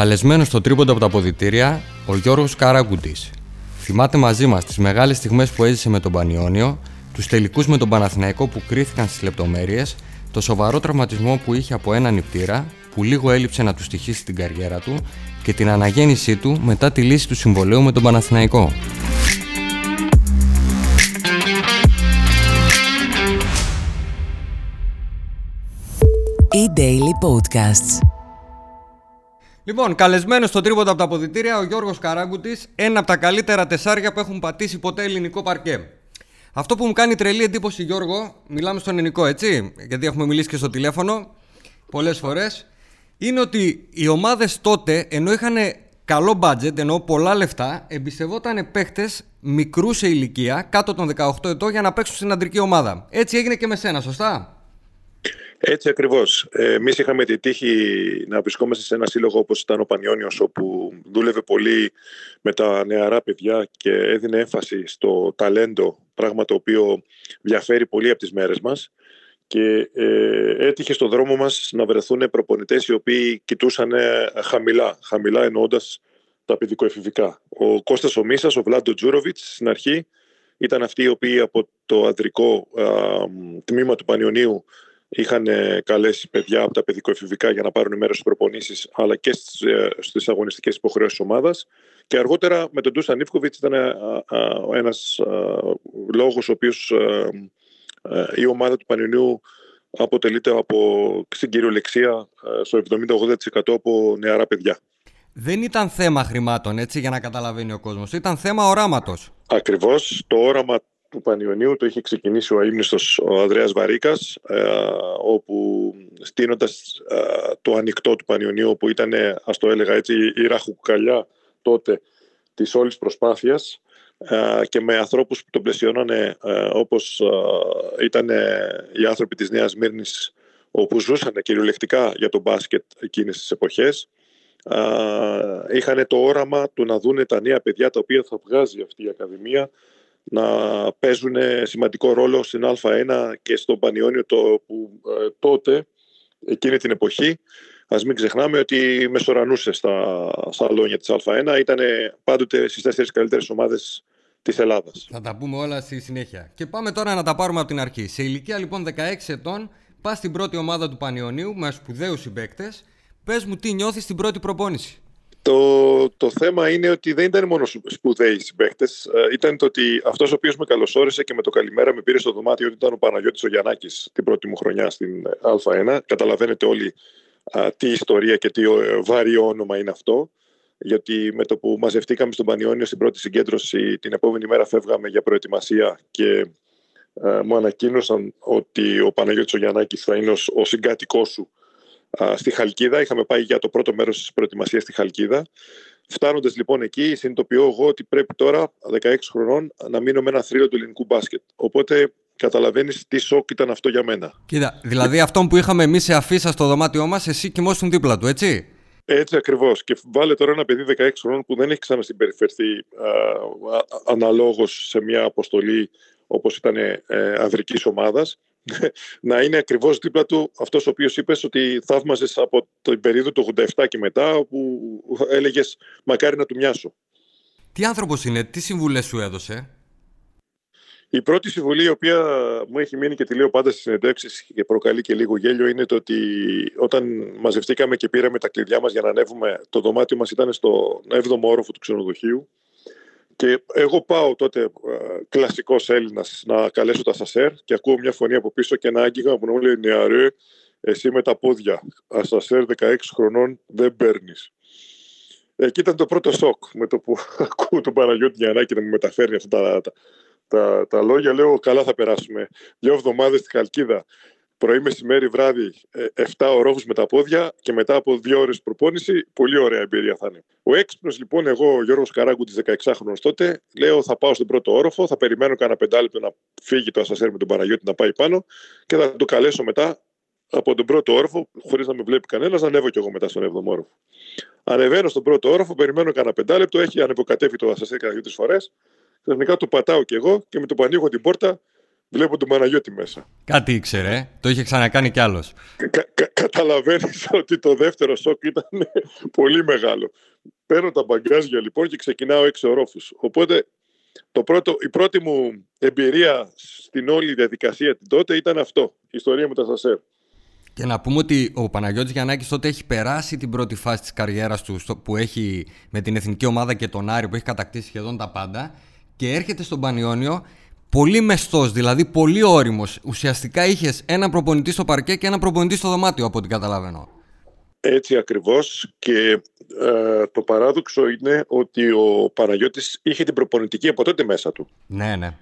Καλεσμένος στο τρίποντο από τα αποδητήρια, ο Γιώργος Καραγκουτή. Θυμάται μαζί μας τις μεγάλες στιγμές που έζησε με τον Πανιόνιο, τους τελικούς με τον Παναθηναϊκό που κρίθηκαν στις λεπτομέρειες, το σοβαρό τραυματισμό που είχε από έναν νηπτήρα, που λίγο έλειψε να του στοιχήσει την καριέρα του, και την αναγέννησή του μετά τη λύση του συμβολέου με τον Παναθηναϊκό. E-Daily Podcasts Λοιπόν, καλεσμένος στο τρίποντα από τα αποδητήρια ο Γιώργος Καράγκουτης, ένα από τα καλύτερα τεσσάρια που έχουν πατήσει ποτέ ελληνικό παρκέ. Αυτό που μου κάνει τρελή εντύπωση, Γιώργο, μιλάμε στον ελληνικό έτσι, γιατί έχουμε μιλήσει και στο τηλέφωνο πολλές φορές, είναι ότι οι ομάδες τότε, ενώ είχαν καλό budget, ενώ πολλά λεφτά, εμπιστευόταν παίχτες μικρού σε ηλικία, κάτω των 18 ετών, για να παίξουν στην αντρική ομάδα. Έτσι έγινε και με σένα, σωστά; Έτσι ακριβώς. Εμείς είχαμε τη τύχη να βρισκόμαστε σε ένα σύλλογο όπως ήταν ο Πανιόνιος, όπου δούλευε πολύ με τα νεαρά παιδιά και έδινε έμφαση στο ταλέντο, πράγμα το οποίο διαφέρει πολύ από τις μέρες μας. Και ε, έτυχε στο δρόμο μας να βρεθούν προπονητές οι οποίοι κοιτούσαν χαμηλά, χαμηλά εννοώντας τα παιδικοεφηβικά. Ο Κώστας ο Μίσας, ο Βλάντο Τζούροβιτς στην αρχή ήταν αυτοί οι οποίοι από το ανδρικό τμήμα του Πανιωνίου είχαν ε, καλέσει παιδιά από τα παιδικοεφηβικά για να πάρουν μέρος στις προπονήσεις αλλά και στις ε, αγωνιστικές υποχρεώσεις της ομάδας. Και αργότερα με τον Ντούσαν Νίφκοβιτ ήταν ε, ένας λόγος ο οποίος η ομάδα του Πανιωνίου αποτελείται από στην κυριολεξία στο 70-80% από νεαρά παιδιά. Δεν ήταν θέμα χρημάτων, έτσι, για να καταλαβαίνει ο κόσμος. Ήταν θέμα οράματος. Ακριβώς. Το όραμα του Πανιωνίου. Το είχε ξεκινήσει ο αείμνηστος ο Ανδρέας Βαρίκας ε, όπου στείνοντας ε, το ανοιχτό του Πανιωνίου που ήταν ας το έλεγα έτσι η ραχουκαλιά τότε της όλης προσπάθειας ε, και με ανθρώπους που τον πλαισιώνανε όπως ήταν οι άνθρωποι της Νέας Μύρνης όπου ζούσαν κυριολεκτικά για τον μπάσκετ εκείνες τις εποχές είχαν το όραμα του να δούνε τα νέα παιδιά τα οποία θα βγάζει αυτή η Ακαδημία να παίζουν σημαντικό ρόλο στην Α1 και στον Πανιόνιο το, που ε, τότε, εκείνη την εποχή, ας μην ξεχνάμε ότι μεσορανούσε στα σαλόνια της Α1, ήταν πάντοτε στις τέσσερις καλύτερες ομάδες της Ελλάδας. Θα τα πούμε όλα στη συνέχεια. Και πάμε τώρα να τα πάρουμε από την αρχή. Σε ηλικία λοιπόν 16 ετών, πας στην πρώτη ομάδα του Πανιωνίου με σπουδαίους συμπαίκτες. Πες μου τι νιώθεις στην πρώτη προπόνηση; Το, το θέμα είναι ότι δεν ήταν μόνο σπουδαίοι συμπαίχτε. Ε, ήταν το ότι αυτός ο οποίος με καλωσόρισε και με το καλημέρα με πήρε στο δωμάτιο ότι ήταν ο Παναγιώτης ο Γιαννάκη την πρώτη μου χρονιά στην Α1. Καταλαβαίνετε όλοι τι ιστορία και τι ε, βάρη όνομα είναι αυτό. Γιατί με το που μαζευτήκαμε στον Πανιόνιο στην πρώτη συγκέντρωση, την επόμενη μέρα φεύγαμε για προετοιμασία και ε, μου ανακοίνωσαν ότι ο Παναγιώτης ο Γιαννάκης θα είναι ο, ο συγκάτοικός σου στη Χαλκίδα. Είχαμε πάει για το πρώτο μέρος της προετοιμασίας στη Χαλκίδα. Φτάνοντας λοιπόν εκεί, συνειδητοποιώ εγώ ότι πρέπει τώρα, 16 χρονών, να μείνω με ένα θρύο του ελληνικού μπάσκετ. Οπότε καταλαβαίνεις τι σοκ ήταν αυτό για μένα. Κοίτα, δηλαδή αυτόν που είχαμε εμείς σε αφίσα στο δωμάτιό μας, εσύ κοιμόσουν δίπλα του, έτσι; Έτσι ακριβώς. Και βάλε τώρα ένα παιδί 16 χρόνων που δεν έχει ξανασυμπεριφερθεί αναλόγως σε μια αποστολή όπως ήταν ε, ανδρικής ομάδας να είναι ακριβώς δίπλα του αυτός ο οποίος είπες ότι θαύμαζες από την περίοδο του 87 και μετά όπου έλεγες μακάρι να του μοιάσω. Τι άνθρωπος είναι, τι συμβουλές σου έδωσε; Η πρώτη συμβουλή η οποία μου έχει μείνει και τη λέω πάντα στις συνεντεύξεις και προκαλεί και λίγο γέλιο είναι το ότι όταν μαζευτήκαμε και πήραμε τα κλειδιά μας για να ανέβουμε το δωμάτιο μας ήταν στο 7ο όροφο του ξενοδοχείου και εγώ πάω τότε ε, κλασικός Έλληνας να καλέσω τα Σασέρ και ακούω μια φωνή από πίσω και ένα άγγιγμα που μου λέει Νεαρέ, εσύ με τα πόδια. Ασασέρ 16 χρονών δεν παίρνεις. Εκεί ήταν το πρώτο σοκ με το που ακούω τον Παναγιώτη Γιαννάκη να μου μεταφέρει αυτά τα, τα, τα, τα λόγια. Λέω, καλά θα περάσουμε. Δύο εβδομάδες στη Χαλκίδα πρωί, μεσημέρι, βράδυ, 7 ε, ορόφου με τα πόδια και μετά από δύο ώρες προπόνηση, πολύ ωραία εμπειρία θα είναι. Ο έξυπνος λοιπόν, εγώ, ο Γιώργος Καράγκου, της 16χρονο τότε, λέω θα πάω στον πρώτο όροφο, θα περιμένω κανένα πεντάλεπτο να φύγει το ασασέρ με τον Παναγιώτη να πάει πάνω και θα το καλέσω μετά από τον πρώτο όροφο, χωρίς να με βλέπει κανένας, να ανέβω κι εγώ μετά στον 7ο όροφο. Ανεβαίνω στον πρώτο όροφο, περιμένω κανένα πεντάλεπτο, έχει ανεβοκατέβει το ασασέρ κατά δύο-τρεις φορές. Ξαφνικά το πατάω κι εγώ και με το που ανοίγω την πόρτα βλέπω τον Παναγιώτη μέσα. Κάτι ήξερε, το είχε ξανακάνει κι άλλος. Κα, κα, καταλαβαίνεις ότι το δεύτερο σοκ ήταν πολύ μεγάλο. Παίρνω τα μπαγκάζια λοιπόν και ξεκινάω έξω ορόφους. Οπότε το πρώτο, η πρώτη μου εμπειρία στην όλη διαδικασία την τότε ήταν αυτό, η ιστορία με τα Σασέρ. Και να πούμε ότι ο Παναγιώτης Γιαννάκης τότε έχει περάσει την πρώτη φάση της καριέρας του που έχει με την εθνική ομάδα και τον Άριο που έχει κατακτήσει σχεδόν τα πάντα και έρχεται στον Πανιόνιο πολύ μεστός, δηλαδή πολύ όριμος. Ουσιαστικά είχες ένα προπονητή στο παρκέ και ένα προπονητή στο δωμάτιο από ό,τι καταλαβαίνω. Έτσι ακριβώς και ε, το παράδοξο είναι ότι ο Παναγιώτης είχε την προπονητική από τότε μέσα του. Ναι, ναι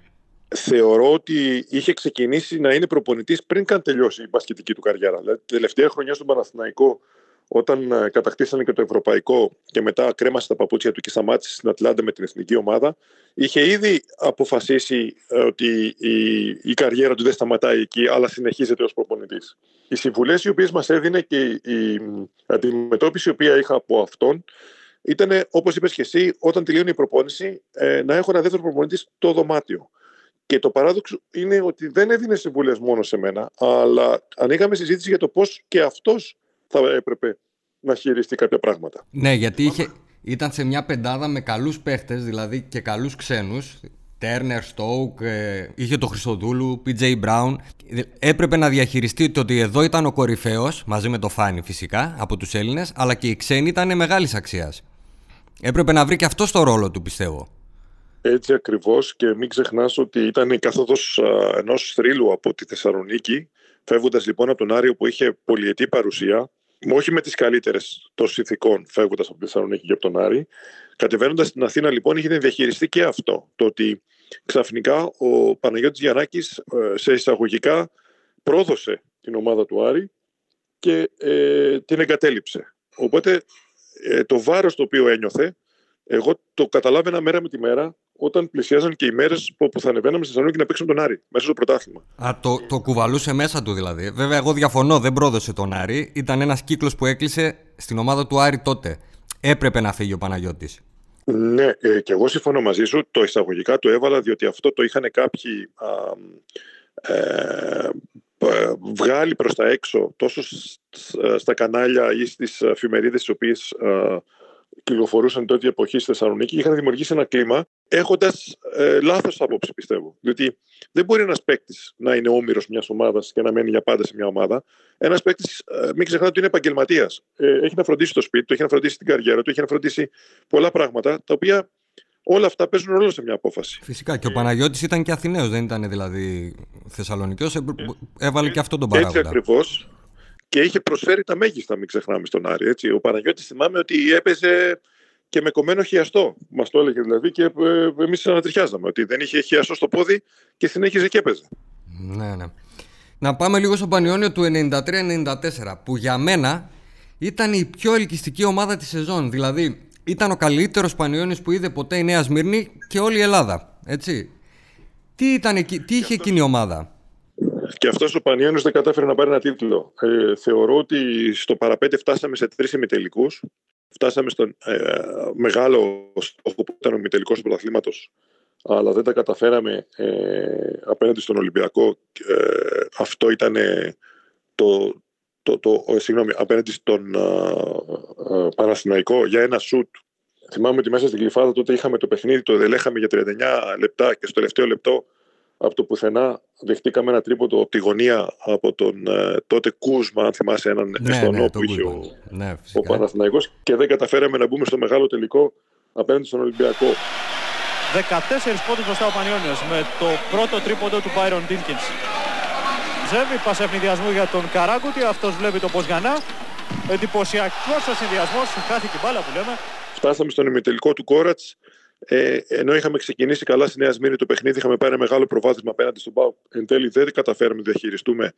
θεωρώ ότι είχε ξεκινήσει να είναι προπονητής πριν καν τελειώσει η μπασκετική του καριέρα. Δηλαδή, τελευταία χρονιά στον Παναθηναϊκό, όταν ε, κατακτήσανε και το Ευρωπαϊκό και μετά κρέμασε τα παπούτσια του και σταμάτησε στην Ατλάντα με την εθνική ομάδα, είχε ήδη αποφασίσει ε, ότι η, η καριέρα του δεν σταματάει εκεί, αλλά συνεχίζεται ως προπονητής. Οι συμβουλές οι οποίες μας έδινε και η αντιμετώπιση η οποία είχα από αυτόν ήταν, όπως είπες και εσύ, όταν τελειώνει η προπόνηση, ε, να έχω ένα δεύτερο προπονητής στο δωμάτιο. Και το παράδοξο είναι ότι δεν έδινε συμβουλές μόνο σε μένα, αλλά ανοίγαμε συζήτηση για το πώς και αυτός θα έπρεπε να χειριστεί κάποια πράγματα. Ναι, γιατί είχε, ήταν σε μια πεντάδα με καλούς παίχτες, δηλαδή και καλούς ξένους. Τέρνερ, Στόουκ, είχε το Χριστοδούλου, PJ Brown. Έπρεπε να διαχειριστεί το ότι εδώ ήταν ο κορυφαίος, μαζί με το Φάνη φυσικά, από τους Έλληνες, αλλά και οι ξένοι ήταν μεγάλης αξίας. Έπρεπε να βρει και αυτός το ρόλο του, πιστεύω. Έτσι ακριβώς και μην ξεχνάς ότι ήταν η καθόδος ενός θρύλου από τη Θεσσαλονίκη φεύγοντας λοιπόν από τον Άριο που είχε πολυετή παρουσία όχι με τις καλύτερες των συνθηκών φεύγοντας από τη Θεσσαλονίκη και από τον Άρη. Κατεβαίνοντας στην Αθήνα λοιπόν είχε διαχειριστεί και αυτό το ότι ξαφνικά ο Παναγιώτης Γιαννάκης ε, σε εισαγωγικά πρόδωσε την ομάδα του Άρη και ε, την εγκατέλειψε. Οπότε ε, το βάρος το οποίο ένιωθε εγώ το καταλάβαινα μέρα με τη μέρα όταν πλησιάζαν και οι μέρες που θα ανεβαίναμε στη Θεσσαλονίκη να παίξουμε τον Άρη μέσα στο πρωτάθλημα. Α, το, το κουβαλούσε μέσα του δηλαδή. Βέβαια, εγώ διαφωνώ, δεν πρόδωσε τον Άρη. Ήταν ένας κύκλος που έκλεισε στην ομάδα του Άρη τότε. Έπρεπε να φύγει ο Παναγιώτης. Ναι, ε, και εγώ συμφωνώ μαζί σου. Το εισαγωγικά το έβαλα διότι αυτό το είχαν κάποιοι α, ε, βγάλει προς τα έξω τόσο στα κανάλια ή στις εφημερίδες τις οποίες κυκλοφορούσαν τότε η εποχή στη Θεσσαλονίκη είχαν δημιουργήσει ένα κλίμα έχοντας ε, λάθος άποψη, πιστεύω. Διότι δεν μπορεί ένας παίκτης να είναι όμοιρος μιας ομάδας και να μένει για πάντα σε μια ομάδα. Ένας παίκτης, ε, μην ξεχνάτε ότι είναι επαγγελματίας. Ε, έχει να φροντίσει το σπίτι του, έχει να φροντίσει την καριέρα του, έχει να φροντίσει πολλά πράγματα τα οποία όλα αυτά παίζουν ρόλο σε μια απόφαση. Φυσικά και ο Παναγιώτης ήταν και Αθηναίος, δεν ήταν δηλαδή Θεσσαλονικιός, ε, έβαλε και αυτό τον παράγοντα. Έτσι ακριβώς και είχε προσφέρει τα μέγιστα, μην ξεχνάμε στον Άρη. Έτσι. Ο Παναγιώτης θυμάμαι ότι έπαιζε και με κομμένο χιαστό. Μας το έλεγε δηλαδή και ε, εμείς ανατριχιάζαμε ότι δεν είχε χιαστό στο πόδι και συνέχιζε και έπαιζε. Ναι, ναι. Να πάμε λίγο στο Πανιόνιο του 93-94 που για μένα ήταν η πιο ελκυστική ομάδα της σεζόν. Δηλαδή ήταν ο καλύτερος Πανιόνιος που είδε ποτέ η Νέα Σμύρνη και όλη η Ελλάδα. Έτσι. Τι, ήταν, τι είχε εκείνη η ομάδα; Και αυτός ο Πανιόνιος δεν κατάφερε να πάρει ένα τίτλο. Ε, θεωρώ ότι στο παραπέντε φτάσαμε σε τρεις ημιτελικούς. Φτάσαμε στον ε, μεγάλο στόχο που ήταν ο ημιτελικός του πρωταθλήματος. Αλλά δεν τα καταφέραμε ε, απέναντι στον Ολυμπιακό. Ε, αυτό ήταν το, το, το, το, συγγνώμη, απέναντι στον Παναθηναϊκό για ένα σουτ. Θυμάμαι ότι μέσα στην Κλειφάδα τότε είχαμε το παιχνίδι, το δελέχαμε για 39 λεπτά και στο τελευταίο λεπτό από το πουθενά δεχτήκαμε ένα τρίποντο από τη γωνία από τον ε, τότε Κούσμα, αν θυμάσαι έναν ναι, Εστονό ναι, που είχε ο, ναι, ο Παναθηναϊκός και δεν καταφέραμε να μπούμε στο μεγάλο τελικό απέναντι στον Ολυμπιακό. 14 πόντους μπροστά ο Πανιόνιος με το πρώτο τρίποντο του Byron Dinkins. Ζεύει πάσα ευνηδιασμού για τον Καράκουτη, αυτός βλέπει το Ποζγανά. Εντυπωσιακός ο συνδυασμός, χάθηκε η μπάλα που λέμε. Φτάσαμε στον ημιτελικό του Κόρατς ε, ενώ είχαμε ξεκινήσει καλά στη Νέα Σμύρνη το παιχνίδι, είχαμε πάρει ένα μεγάλο προβάδισμα απέναντι στον Πάου. Εν τέλει δεν καταφέραμε να διαχειριστούμε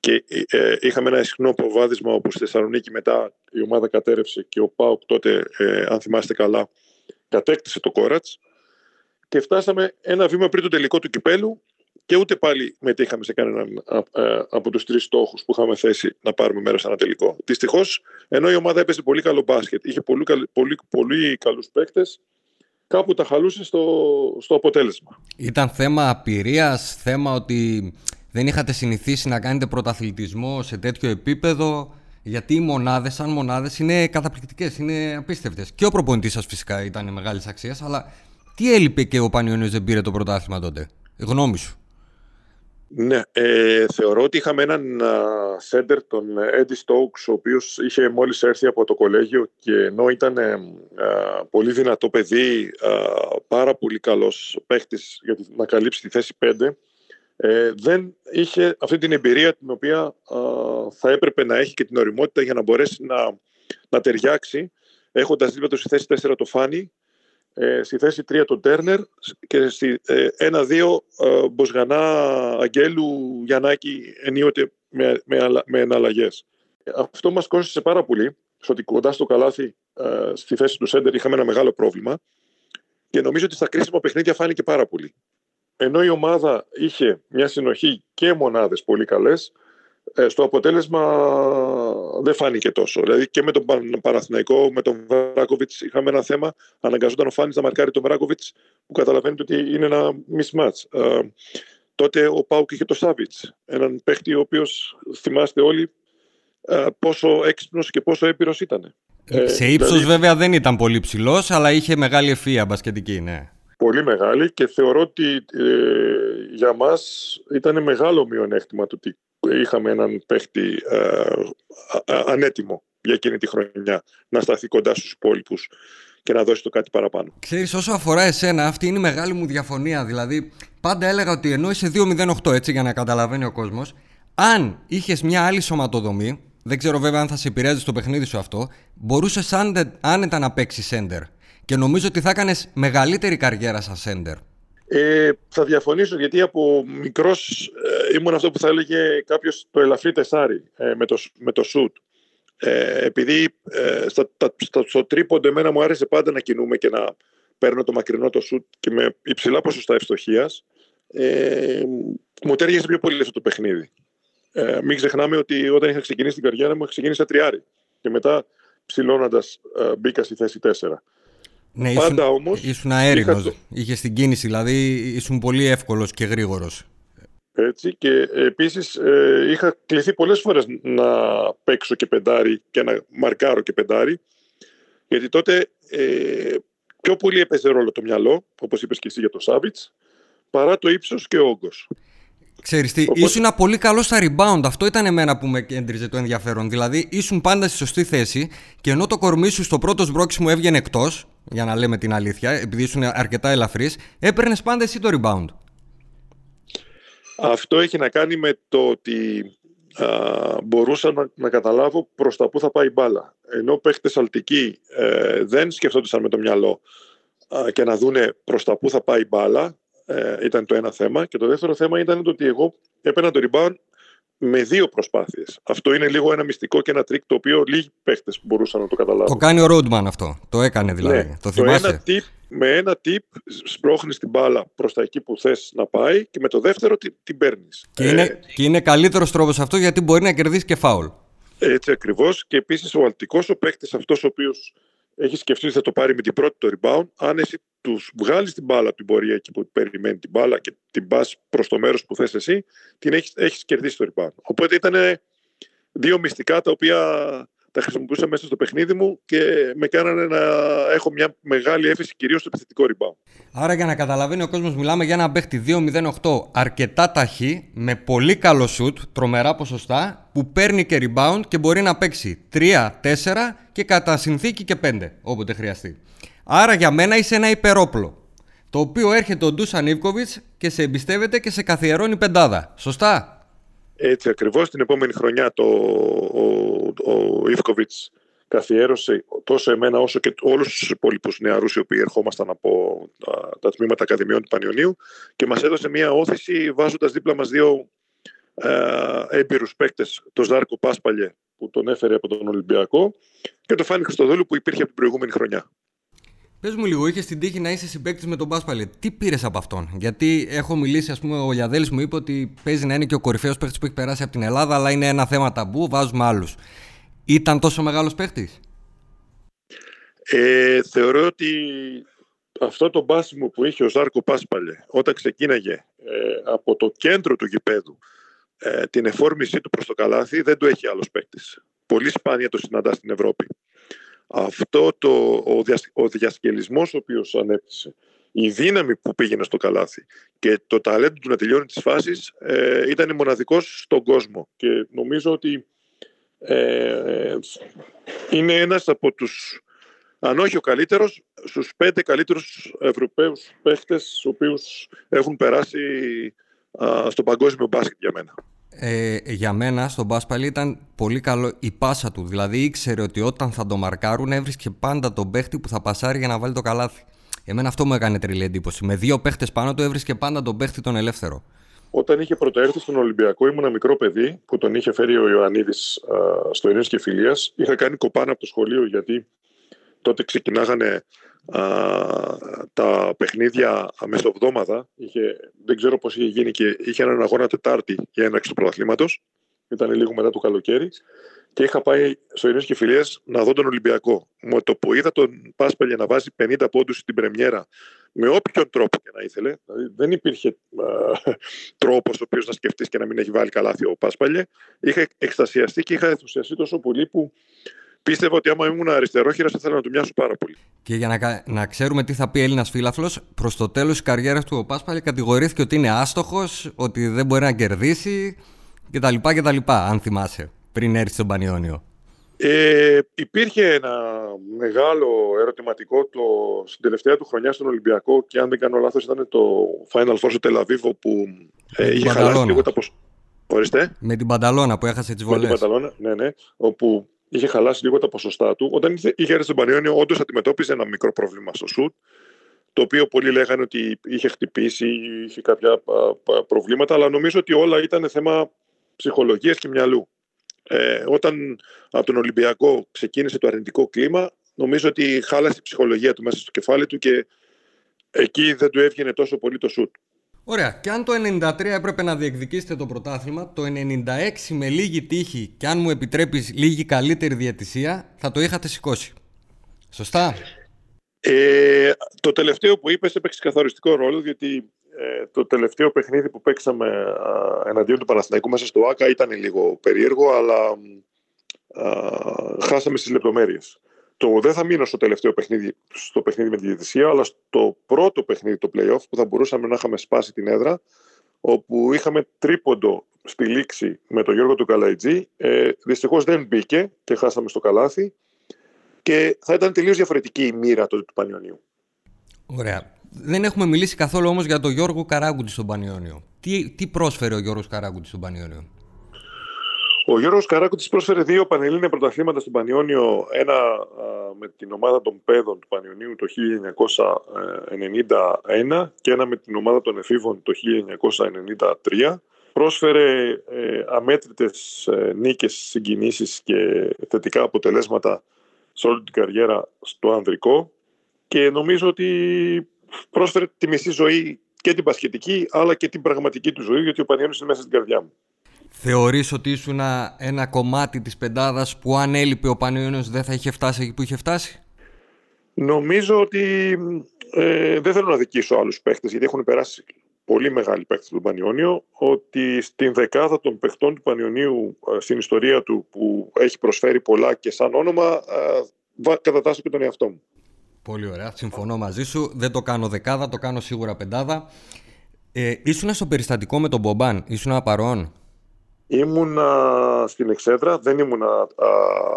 και ε, είχαμε ένα ισχνό προβάδισμα όπου στη Θεσσαλονίκη μετά η ομάδα κατέρευσε και ο Πάουκ τότε, ε, αν θυμάστε καλά, κατέκτησε το κόρατς. Και φτάσαμε ένα βήμα πριν το τελικό του κυπέλου και ούτε πάλι μετήχαμε σε κανέναν ε, από τους τρεις στόχους που είχαμε θέσει να πάρουμε μέρος σε ένα τελικό. Δυστυχώς, ενώ η ομάδα έπεσε πολύ καλό μπάσκετ, είχε πολύ, πολύ, πολύ καλούς παίκτες, κάπου τα χαλούσε στο, στο αποτέλεσμα. Ήταν θέμα απειρίας, θέμα ότι δεν είχατε συνηθίσει να κάνετε πρωταθλητισμό σε τέτοιο επίπεδο. Γιατί οι μονάδες, σαν μονάδες, είναι καταπληκτικές, είναι απίστευτες. Και ο προπονητής σας φυσικά ήταν μεγάλης αξίας, αλλά τι έλειπε και ο Πανιόνιος δεν πήρε το πρωτάθλημα τότε, η γνώμη σου. Ναι, ε, θεωρώ ότι είχαμε έναν σέντερ, τον Eddie Stokes, ο οποίος είχε μόλις έρθει από το κολέγιο και ενώ ήταν ε, πολύ δυνατό παιδί, πάρα πολύ καλός παίχτης για να καλύψει τη θέση 5, ε, δεν είχε αυτή την εμπειρία την οποία θα έπρεπε να έχει και την οριμότητα για να μπορέσει να, να ταιριάξει έχοντας δίπλα τους στη θέση 4 το Φάνη ε, στη θέση 3 τον Τέρνερ και στη 1-2 ε, ε, Μποσγανά Αγγέλου Γιαννάκη ενίοτε με, με, με εναλλαγές. Αυτό μας κόστησε πάρα πολύ, ότι κοντά στο καλάθι ε, στη θέση του Σέντερ είχαμε ένα μεγάλο πρόβλημα και νομίζω ότι στα κρίσιμα παιχνίδια φάνηκε πάρα πολύ. Ενώ η ομάδα είχε μια συνοχή και μονάδες πολύ καλές, ε, στο αποτέλεσμα δεν φάνηκε τόσο. Δηλαδή και με τον Παναθηναϊκό, με τον Βράκοβιτς είχαμε ένα θέμα. Αναγκαζόταν ο Φάνης να μαρκάρει τον Βράκοβιτς, που καταλαβαίνετε ότι είναι ένα mismatch. Ε, τότε ο Πάουκ είχε το Σάβιτς, έναν παίχτη ο οποίος θυμάστε όλοι ε, πόσο έξυπνος και πόσο έπειρο ήταν. Σε ύψος δηλαδή, βέβαια δεν ήταν πολύ ψηλός, αλλά είχε μεγάλη ευφυα μπασκετική, ναι. Πολύ μεγάλη και θεωρώ ότι για μας ήταν μεγάλο μειονέκτημα το ότι είχαμε έναν παίχτη ε, ανέτοιμο για εκείνη τη χρονιά να σταθεί κοντά στους υπόλοιπους και να δώσει το κάτι παραπάνω. Ξέρεις, όσο αφορά εσένα, αυτή είναι η μεγάλη μου διαφωνία. Δηλαδή, πάντα έλεγα ότι ενώ είσαι 2-0-8, έτσι για να καταλαβαίνει ο κόσμος, αν είχες μια άλλη σωματοδομή, δεν ξέρω βέβαια αν θα σε επηρέαζε στο παιχνίδι σου αυτό, μπορούσες άνετα να παίξεις σέντερ. Και νομίζω ότι θα έκανες μεγαλύτερη καριέρα σαν σέντερ. Ε, θα διαφωνήσω γιατί από μικρός ε, ήμουν αυτό που θα έλεγε κάποιος το ελαφρύ τεσάρι ε, με, το, με το σουτ. Ε, επειδή ε, στα, στα, στο τρίποντο εμένα μου άρεσε πάντα να κινούμε και να παίρνω το μακρινό το σουτ και με υψηλά ποσοστά ευστοχίας ε, μου τέριαζε πιο πολύ αυτό το παιχνίδι. Ε, μην ξεχνάμε ότι όταν είχα ξεκινήσει την καριέρα μου, ξεκίνησα τριάρι και μετά ψηλώνοντας ε, μπήκα στη θέση 4. Ναι, Πάντα ήσουν, όμως... Ήσουν αέρινος, το... είχε την κίνηση, δηλαδή ήσουν πολύ εύκολος και γρήγορος. Έτσι και επίσης ε, είχα κληθεί πολλές φορές να παίξω και πεντάρι και να μαρκάρω και πεντάρι γιατί τότε ε, πιο πολύ έπαιζε ρόλο το μυαλό, όπως είπες και εσύ για το Σάβιτς, παρά το ύψος και ο όγκος. Ξέρεις τι, Οπότε... ήσουν πολύ καλό στα rebound. Αυτό ήταν εμένα που με κέντριζε το ενδιαφέρον. Δηλαδή, ήσουν πάντα στη σωστή θέση και ενώ το κορμί σου στο πρώτο μου έβγαινε εκτός, για να λέμε την αλήθεια, επειδή ήσουν αρκετά ελαφρύς, έπαιρνες πάντα εσύ το rebound. Αυτό έχει να κάνει με το ότι α, μπορούσα να, να καταλάβω προς τα που θα πάει η μπάλα. Ενώ παίχτες αλτικοί ε, δεν σκεφτόντουσαν με το μυαλό α, και να δούνε προς τα που θα πάει η μπάλα, ε, ήταν το ένα θέμα. Και το δεύτερο θέμα ήταν το ότι εγώ έπαιρνα το rebound με δύο προσπάθειες. Αυτό είναι λίγο ένα μυστικό και ένα τρικ το οποίο λίγοι παίχτες μπορούσαν να το καταλάβουν. Το κάνει ο Rodman αυτό. Το έκανε δηλαδή. Ναι. Το θυμάσαι; ένα tip, με ένα tip σπρώχνεις την μπάλα προς τα εκεί που θες να πάει και με το δεύτερο την, την παίρνεις. Και, είναι, ε, και είναι καλύτερος τρόπος αυτό γιατί μπορεί να κερδίσει και φάουλ. Έτσι ακριβώς. Και επίσης ο αλτικός ο παίχτης αυτός ο οποίος έχει σκεφτεί ότι θα το πάρει με την πρώτη το rebound. Αν εσύ τους βγάλεις την μπάλα από την πορεία εκεί που περιμένει την μπάλα και την πας προς το μέρος που θες εσύ, την έχεις έχεις κερδίσει το rebound. Οπότε ήταν δύο μυστικά τα οποία τα χρησιμοποιούσα μέσα στο παιχνίδι μου και με κάνανε να έχω μια μεγάλη έφεση κυρίως στο επιθετικό rebound. Άρα για να καταλαβαίνει ο κόσμος, μιλάμε για ένα παίχτη 2-0-8 αρκετά ταχύ, με πολύ καλό shoot, τρομερά ποσοστά, που παίρνει και rebound και μπορεί να παίξει 3-4 και κατά συνθήκη και 5 όποτε χρειαστεί. Άρα για μένα είσαι ένα υπερόπλο. Το οποίο έρχεται ο Ντούσαν Ιβκοβιτς και σε εμπιστεύεται και σε καθιερώνει πεντάδα. Σωστά; Έτσι ακριβώς την επόμενη χρονιά το, ο, ο Ιβκοβιτς καθιέρωσε τόσο εμένα όσο και όλους τους υπόλοιπους νεαρούς οι οποίοι ερχόμασταν από τα, τα τμήματα Ακαδημιών του Πανιωνίου και μας έδωσε μια όθηση βάζοντας δίπλα μας δύο ε, έμπειρους παίκτες, τον Ζάρκο Πάσπαλιε που τον έφερε από τον Ολυμπιακό και τον Φάνη Χριστοδόλου που υπήρχε από την προηγούμενη χρονιά. Πες μου λίγο, είχες την τύχη να είσαι συμπαίκτης με τον Πάσπαλι. Τι πήρες από αυτόν, Γιατί έχω μιλήσει, ας πούμε, ο Λιαδέλη μου είπε ότι παίζει να είναι και ο κορυφαίος παίκτης που έχει περάσει από την Ελλάδα, αλλά είναι ένα θέμα ταμπού, βάζουμε άλλους. Ήταν τόσο μεγάλος παίκτης; Ε, θεωρώ ότι αυτό το μπάσιμο που είχε ο Ζάρκο Πάσπαλε όταν ξεκίναγε ε, από το κέντρο του γηπέδου ε, την εφόρμησή του προς το καλάθι δεν το έχει άλλος παίκτης. Πολύ σπάνια το συναντάς στην Ευρώπη. Αυτό το, ο, διασ, ο διασκελισμός ο οποίος ανέπτυσε, η δύναμη που πήγαινε στο καλάθι και το ταλέντο του να τελειώνει τις φάσεις ε, ήταν μοναδικός στον κόσμο και νομίζω ότι ε, είναι ένας από τους αν όχι ο καλύτερος, στους πέντε καλύτερους Ευρωπαίους παίχτες στους οποίους έχουν περάσει στο παγκόσμιο μπάσκετ για μένα. Ε, για μένα στον μπάσπαλ ήταν πολύ καλό η πάσα του. Δηλαδή ήξερε ότι όταν θα το μαρκάρουν έβρισκε πάντα τον παίχτη που θα πασάρει για να βάλει το καλάθι. Εμένα αυτό μου έκανε τρελή εντύπωση. Με δύο παίχτες πάνω του έβρισκε πάντα τον παίχτη τον ελεύθερο. Όταν είχε πρωτοέρθει στον Ολυμπιακό, ήμουν ένα μικρό παιδί που τον είχε φέρει ο Ιωαννίδης στο Ειρήνης και Φιλία. Είχα κάνει κοπάνα από το σχολείο γιατί τότε ξεκινάγανε α, τα παιχνίδια μεσοβδόμαδα. Είχε, δεν ξέρω πώς είχε γίνει και είχε έναν αγώνα Τετάρτη για έναρξη του πρωταθλήματος. Ήταν λίγο μετά το καλοκαίρι. Και είχα πάει στο Ειρήνες και Φιλίες να δω τον Ολυμπιακό. Με το που είδα τον Πάσπαλια να βάζει 50 πόντους στην Πρεμιέρα με όποιον τρόπο και να ήθελε. Δηλαδή δεν υπήρχε τρόπος ο οποίος να σκεφτείς και να μην έχει βάλει καλάθι ο Πάσπαλια. Είχα εκστασιαστεί και είχα ενθουσιαστεί τόσο πολύ που πίστευα ότι άμα ήμουν αριστερόχειρα θα ήθελα να του μοιάσω πάρα πολύ. Και για να, να ξέρουμε τι θα πει Έλληνας φίλαθλο, προς το τέλος της καριέρας του ο Πάσπαλη κατηγορήθηκε ότι είναι άστοχος, ότι δεν μπορεί να κερδίσει κτλ. κτλ αν θυμάσαι, πριν έρθει στον Πανιόνιο. Ε, υπήρχε ένα μεγάλο ερωτηματικό το, στην τελευταία του χρονιά στον Ολυμπιακό και αν δεν κάνω λάθος ήταν το Final Four στο Τελαβίβο που ε, είχε χαλάσει λίγο τα Ορίστε. Με την Πανταλώνα που έχασε τις βολές. Με την Πανταλώνα, ναι, ναι. Όπου είχε χαλάσει λίγο τα ποσοστά του. Όταν είχε έρθει στον Πανιόνιο, όντως αντιμετώπιζε ένα μικρό πρόβλημα στο σουτ, το οποίο πολλοί λέγανε ότι είχε χτυπήσει, είχε κάποια προβλήματα, αλλά νομίζω ότι όλα ήταν θέμα ψυχολογίας και μυαλού. Ε, όταν από τον Ολυμπιακό ξεκίνησε το αρνητικό κλίμα, νομίζω ότι χάλασε η ψυχολογία του μέσα στο κεφάλι του και εκεί δεν του έβγαινε τόσο πολύ το σουτ. Ωραία. Και αν το 93 έπρεπε να διεκδικήσετε το πρωτάθλημα, το 96 με λίγη τύχη και αν μου επιτρέπεις λίγη καλύτερη διατησία, θα το είχατε σηκώσει. Σωστά; Ε, το τελευταίο που είπες έπαιξε καθοριστικό ρόλο, διότι ε, το τελευταίο παιχνίδι που παίξαμε ε, εναντίον του Παναθηναϊκού μέσα στο ΆΚΑ ήταν λίγο περίεργο, αλλά χάσαμε στις λεπτομέρειες το, δεν θα μείνω στο τελευταίο παιχνίδι, στο παιχνίδι με τη διαιτησία, αλλά στο πρώτο παιχνίδι, το playoff, που θα μπορούσαμε να είχαμε σπάσει την έδρα, όπου είχαμε τρίποντο στη λήξη με τον Γιώργο του Καλαϊτζή. Ε, Δυστυχώς δεν μπήκε και χάσαμε στο καλάθι. Και θα ήταν τελείως διαφορετική η μοίρα του, του Πανιωνίου. Ωραία. Δεν έχουμε μιλήσει καθόλου όμως για τον Γιώργο Καράγκουντι στον Πανιόνιο. Τι, τι πρόσφερε ο Γιώργος Καράγκουντι στον Πανιόνιο; Ο Γιώργος Καράκουτης πρόσφερε δύο πανελλήνια πρωταθλήματα στον Πανιόνιο, ένα με την ομάδα των παιδών του Πανιονίου το 1991 και ένα με την ομάδα των εφήβων το 1993. Πρόσφερε ε, αμέτρητες ε, νίκες, συγκινήσεις και θετικά αποτελέσματα σε όλη την καριέρα στο ανδρικό και νομίζω ότι πρόσφερε τη μισή ζωή και την πασχετική αλλά και την πραγματική του ζωή γιατί ο Πανιόνιος είναι μέσα στην καρδιά μου. Θεωρείς ότι ήσουν ένα κομμάτι της πεντάδας που αν έλειπε ο Πανιόνιος δεν θα είχε φτάσει εκεί που είχε φτάσει; Νομίζω ότι ε, δεν θέλω να δικήσω άλλους παίχτες γιατί έχουν περάσει πολύ μεγάλοι παίχτες του Πανιόνιο ότι στην δεκάδα των παιχτών του Πανιονίου ε, στην ιστορία του που έχει προσφέρει πολλά και σαν όνομα ε, κατατάσσω και τον εαυτό μου. Πολύ ωραία. Συμφωνώ μαζί σου. Δεν το κάνω δεκάδα, το κάνω σίγουρα πεντάδα. Ε, ήσουν στο περιστατικό με τον Μπομπάν, ήσουν παρόν; Ήμουνα στην Εξέδρα, δεν ήμουνα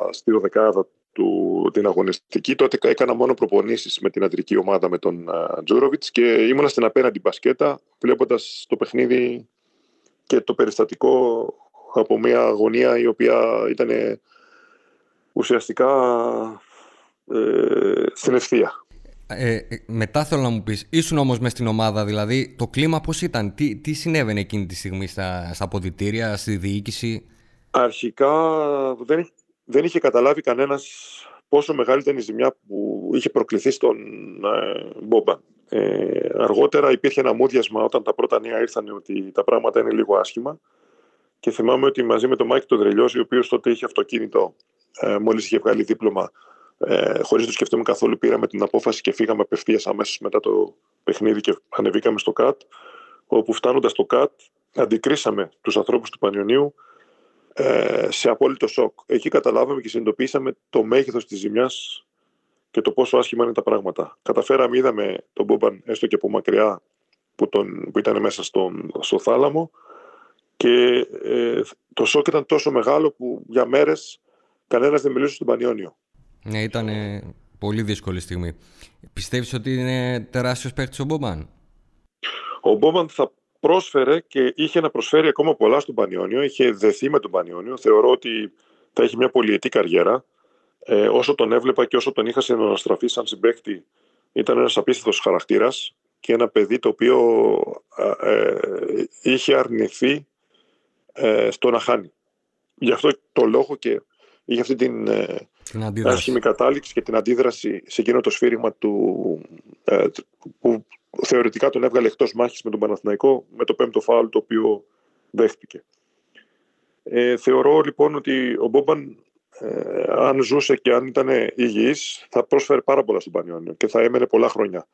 στη δεκάδα του, την αγωνιστική. Τότε έκανα μόνο προπονήσεις με την αντρική ομάδα με τον Τζούροβιτς και ήμουνα στην απέναντι μπασκέτα βλέποντας το παιχνίδι και το περιστατικό από μια αγωνία η οποία ήταν ουσιαστικά ε, στην ευθεία. Ε, ε, μετά θέλω να μου πεις, ήσουν όμως μες στην ομάδα, δηλαδή το κλίμα πώς ήταν, τι, τι συνέβαινε εκείνη τη στιγμή στα, στα αποδητήρια, στη διοίκηση; Αρχικά δεν, δεν είχε καταλάβει κανένας πόσο μεγάλη ήταν η ζημιά που είχε προκληθεί στον ε, Μπόμπα. Ε, αργότερα υπήρχε ένα μούδιασμα όταν τα πρώτα νέα ήρθαν ότι τα πράγματα είναι λίγο άσχημα και θυμάμαι ότι μαζί με τον Μάκη τον Τρελιώση, ο οποίος τότε είχε αυτοκίνητο, ε, μόλις είχε βγάλει δίπλωμα, Ε, Χωρίς να το σκεφτούμε καθόλου, πήραμε την απόφαση και φύγαμε απευθείας αμέσως μετά το παιχνίδι και ανεβήκαμε στο ΚΑΤ. Όπου φτάνοντας στο ΚΑΤ, αντικρίσαμε τους ανθρώπους του Πανιωνίου ε, σε απόλυτο σοκ. Εκεί καταλάβαμε και συνειδητοποίησαμε το μέγεθος της ζημιάς και το πόσο άσχημα είναι τα πράγματα. Καταφέραμε, είδαμε τον Μπόμπαν έστω και από μακριά που, τον, που ήταν μέσα στον, στο θάλαμο και ε, το σοκ ήταν τόσο μεγάλο που για μέρες κανένας δεν μιλούσε στον Πανιόνιο. Ναι, ήταν πολύ δύσκολη στιγμή. Πιστεύεις ότι είναι τεράστιος παίκτης ο Μπόμπαν; Ο Μπόμπαν θα πρόσφερε και είχε να προσφέρει ακόμα πολλά στον Πανιόνιο. Είχε δεθεί με τον Πανιόνιο. Θεωρώ ότι θα έχει μια πολυετή καριέρα. Ε, όσο τον έβλεπα και όσο τον είχα συναναστραφεί σαν συμπέκτη, ήταν ένας απίστευτος χαρακτήρας και ένα παιδί το οποίο ε, είχε αρνηθεί ε, στο να χάνει. Γι' αυτό το λόγο και είχε αυτή την, ε, την άσχημη κατάληξη και την αντίδραση σε εκείνο το σφύριγμα του, ε, που θεωρητικά τον έβγαλε εκτός μάχης με τον Παναθηναϊκό με το πέμπτο φάουλ το οποίο δέχτηκε. Ε, θεωρώ λοιπόν ότι ο Μπόμπαν ε, αν ζούσε και αν ήταν υγιής θα πρόσφερε πάρα πολλά στον Πανιόνιο και θα έμενε πολλά χρόνια